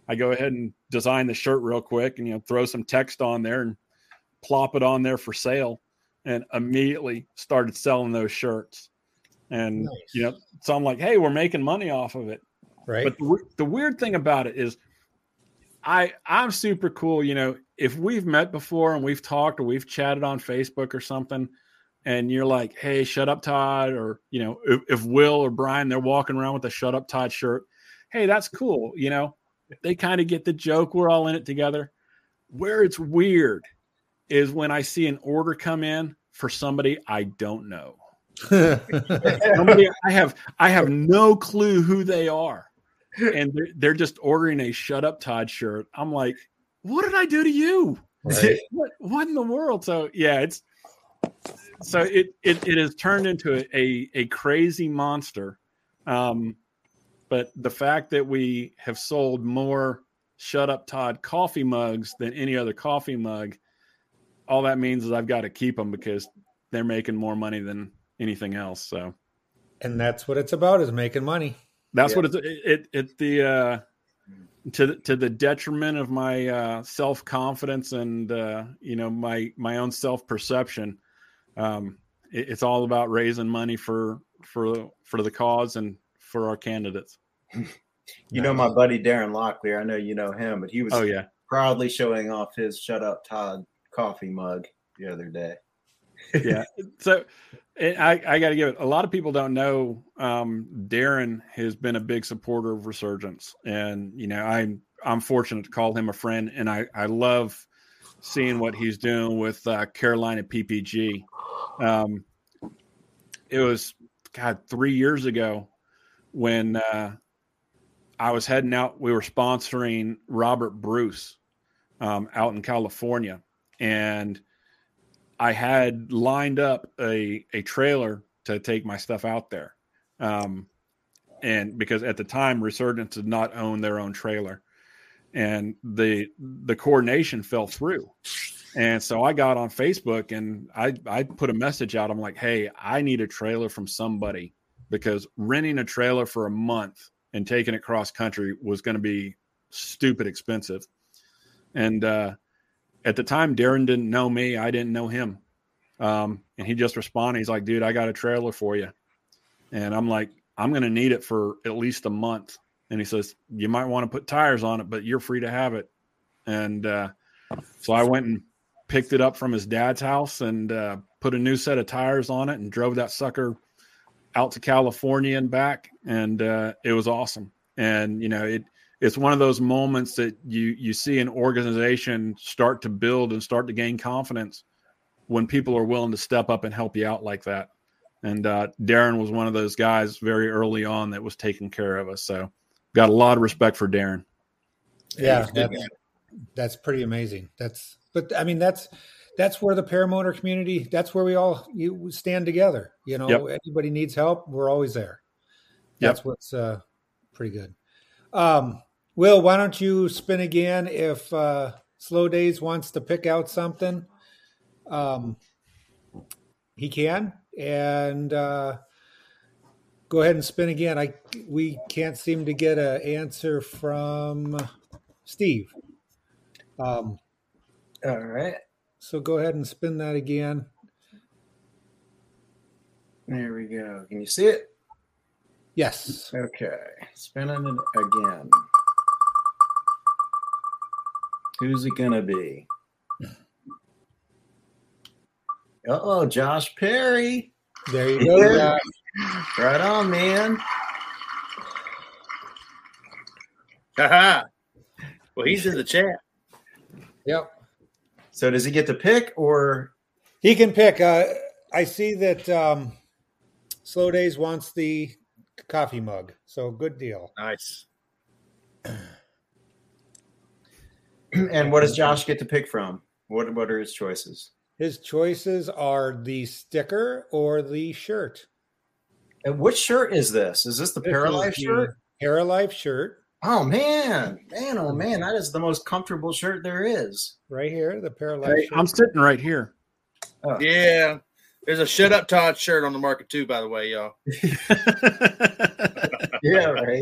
I go ahead and design the shirt real quick and you know throw some text on there and plop it on there for sale, and immediately started selling those shirts. And Nice. you know, so I'm like, hey, we're making money off of it. Right. But the, the weird thing about it is, I I'm super cool. You know, if we've met before and we've talked or we've chatted on Facebook or something, and you're like, "Hey, shut up, Todd," or you know, if, if Will or Brian they're walking around with a "Shut up, Todd" shirt, hey, that's cool. You know, they kind of get the joke. We're all in it together. Where it's weird is when I see an order come in for somebody I don't know somebody (laughs) I have I have no clue who they are, and they're, they're just ordering a "Shut Up Todd" shirt. I'm like, what did I do to you? Right. What what in the world? So yeah, it's so it it, it has turned into a, a a crazy monster. Um, but the fact that we have sold more "Shut Up Todd" coffee mugs than any other coffee mug, all that means is I've got to keep them because they're making more money than anything else. So and that's what it's about is making money. that's Yeah. what it's it, it it the uh to to the detriment of my uh self confidence and uh you know my my own self perception. Um it, it's all about raising money for for for the cause and for our candidates. (laughs) You know my buddy Darren Locklear. I know you know him, but he was Oh yeah. proudly showing off his "Shut Up Todd" coffee mug the other day. (laughs) yeah. So I, I got to give it. A lot of people don't know. Um, Darren has been a big supporter of Resurgence, and you know I'm I'm fortunate to call him a friend, and I I love seeing what he's doing with uh, Carolina PPG. Um, it was God three years ago when uh, I was heading out. We were sponsoring Robert Bruce um, out in California, and I had lined up a a trailer to take my stuff out there, um, and because at the time Resurgence did not own their own trailer, and the the coordination fell through, and so I got on Facebook and I I put a message out. I'm like, hey, I need a trailer from somebody because renting a trailer for a month and taking it cross country was going to be stupid expensive, and uh, at the time Darren didn't know me, I didn't know him. Um, and he just responded, he's like, dude, I got a trailer for you. And I'm like, I'm gonna need it for at least a month. And he says, You might want to put tires on it, but you're free to have it. And uh, so I went and picked it up from his dad's house and uh, put a new set of tires on it and drove that sucker out to California and back. And uh, it was awesome. And you know, it it's one of those moments that you you see an organization start to build and start to gain confidence when people are willing to step up and help you out like that. And uh, Darren was one of those guys very early on that was taking care of us. So got a lot of respect for Darren. Yeah, he's a good that's, that's pretty amazing. That's but I mean that's that's where the paramotor community. That's where we all you stand together. You know, Yep. anybody needs help, we're always there. Yep. That's what's uh, pretty good. Um, Will, why don't you spin again if uh, Slow Days wants to pick out something? Um, he can, and uh, go ahead and spin again. I we can't seem to get an answer from Steve. Um, All right. so go ahead and spin that again. There we go. Can you see it? Yes. Okay. Spinning it again. Who's it gonna be? Uh oh, Josh Perry. There you go. Right on, man. Haha. well, he's in the chat. Yep. So does he get to pick or He can pick. Uh, I see that um, Slow Days wants the coffee mug. So good deal. Nice. and what does Josh get to pick from? What what are his choices? His choices are the sticker or the shirt. And which shirt is this? Is this the This Paralife is the shirt? Paralife shirt Oh man, man, oh man, that is the most comfortable shirt there is. right here. The Paralife Hey, shirt. I'm sitting right here. Yeah. There's a shut up Todd shirt on the market too, by the way, y'all. (laughs) (laughs) Yeah, right.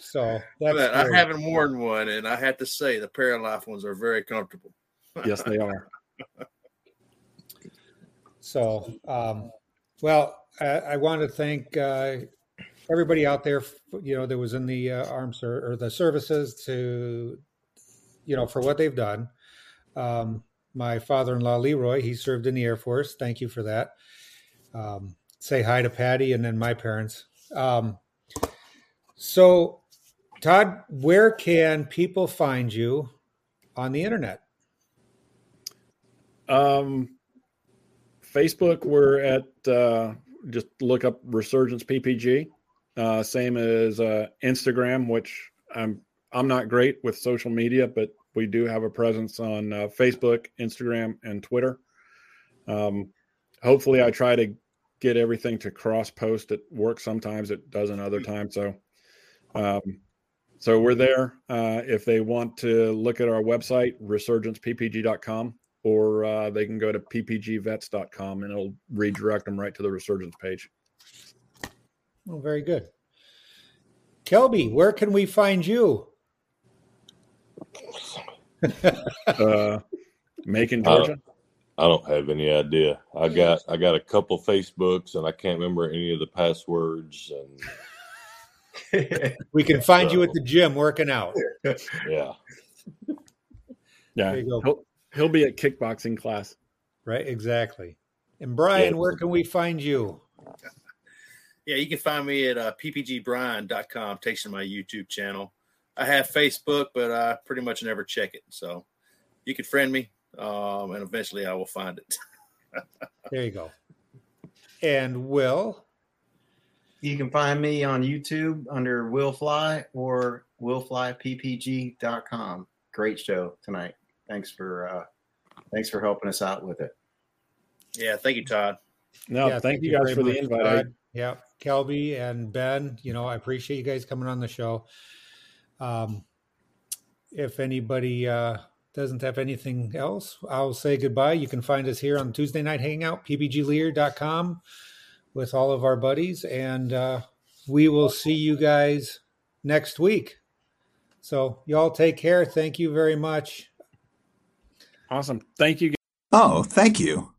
So that's But I haven't worn one, and I have to say the Paralife ones are very comfortable. Yes, they are. So, um, well, I, I want to thank uh, everybody out there, you know, that was in the uh, arms ser- or the services to, you know, for what they've done. Um, my father-in-law Leroy, he served in the Air Force. Thank you for that. Um, say hi to Patty and then my parents. Um, so, Todd, where can people find you on the internet? Um, Facebook, we're at uh, just look up Resurgence PPG. Uh, same as uh, Instagram, which I'm I'm not great with social media, but we do have a presence on uh, Facebook, Instagram, and Twitter. Um, hopefully, I try to get everything to cross post. It works sometimes, it doesn't other times. So, um, so we're there. Uh, if they want to look at our website, resurgenceppg.com, or uh, they can go to ppgvets.com and it'll redirect them right to the resurgence page. Oh, very good. Kelby, where can we find you? (laughs) Uh, Macon, Georgia. I don't have any idea. I got I got a couple Facebooks and I can't remember any of the passwords and (laughs) We can find you at the gym working out. yeah. (laughs) Yeah, there you go. he'll, he'll be at kickboxing class. Right, exactly. And Brian, Yeah. where can we find you? Yeah, you can find me at uh, ppgbrian.com. Takes you to my YouTube channel. I have Facebook, but I pretty much never check it. So you can friend me, um, and eventually I will find it. (laughs) There you go. And Will, You can find me on YouTube under Will Fly or willflyppg.com. Great show tonight. Thanks for uh, thanks for helping us out with it. Yeah, thank you, Todd. No, yeah, thank, you guys very for the invite. I- Todd. Yeah, Kelby and Ben, you know, I appreciate you guys coming on the show. Um, if anybody uh, doesn't have anything else, I'll say goodbye. You can find us here on Tuesday Night Hangout, ppglear.com with all of our buddies. And uh, we will see you guys next week. So, y'all take care. Thank you very much. Awesome. Thank you. Oh, thank you.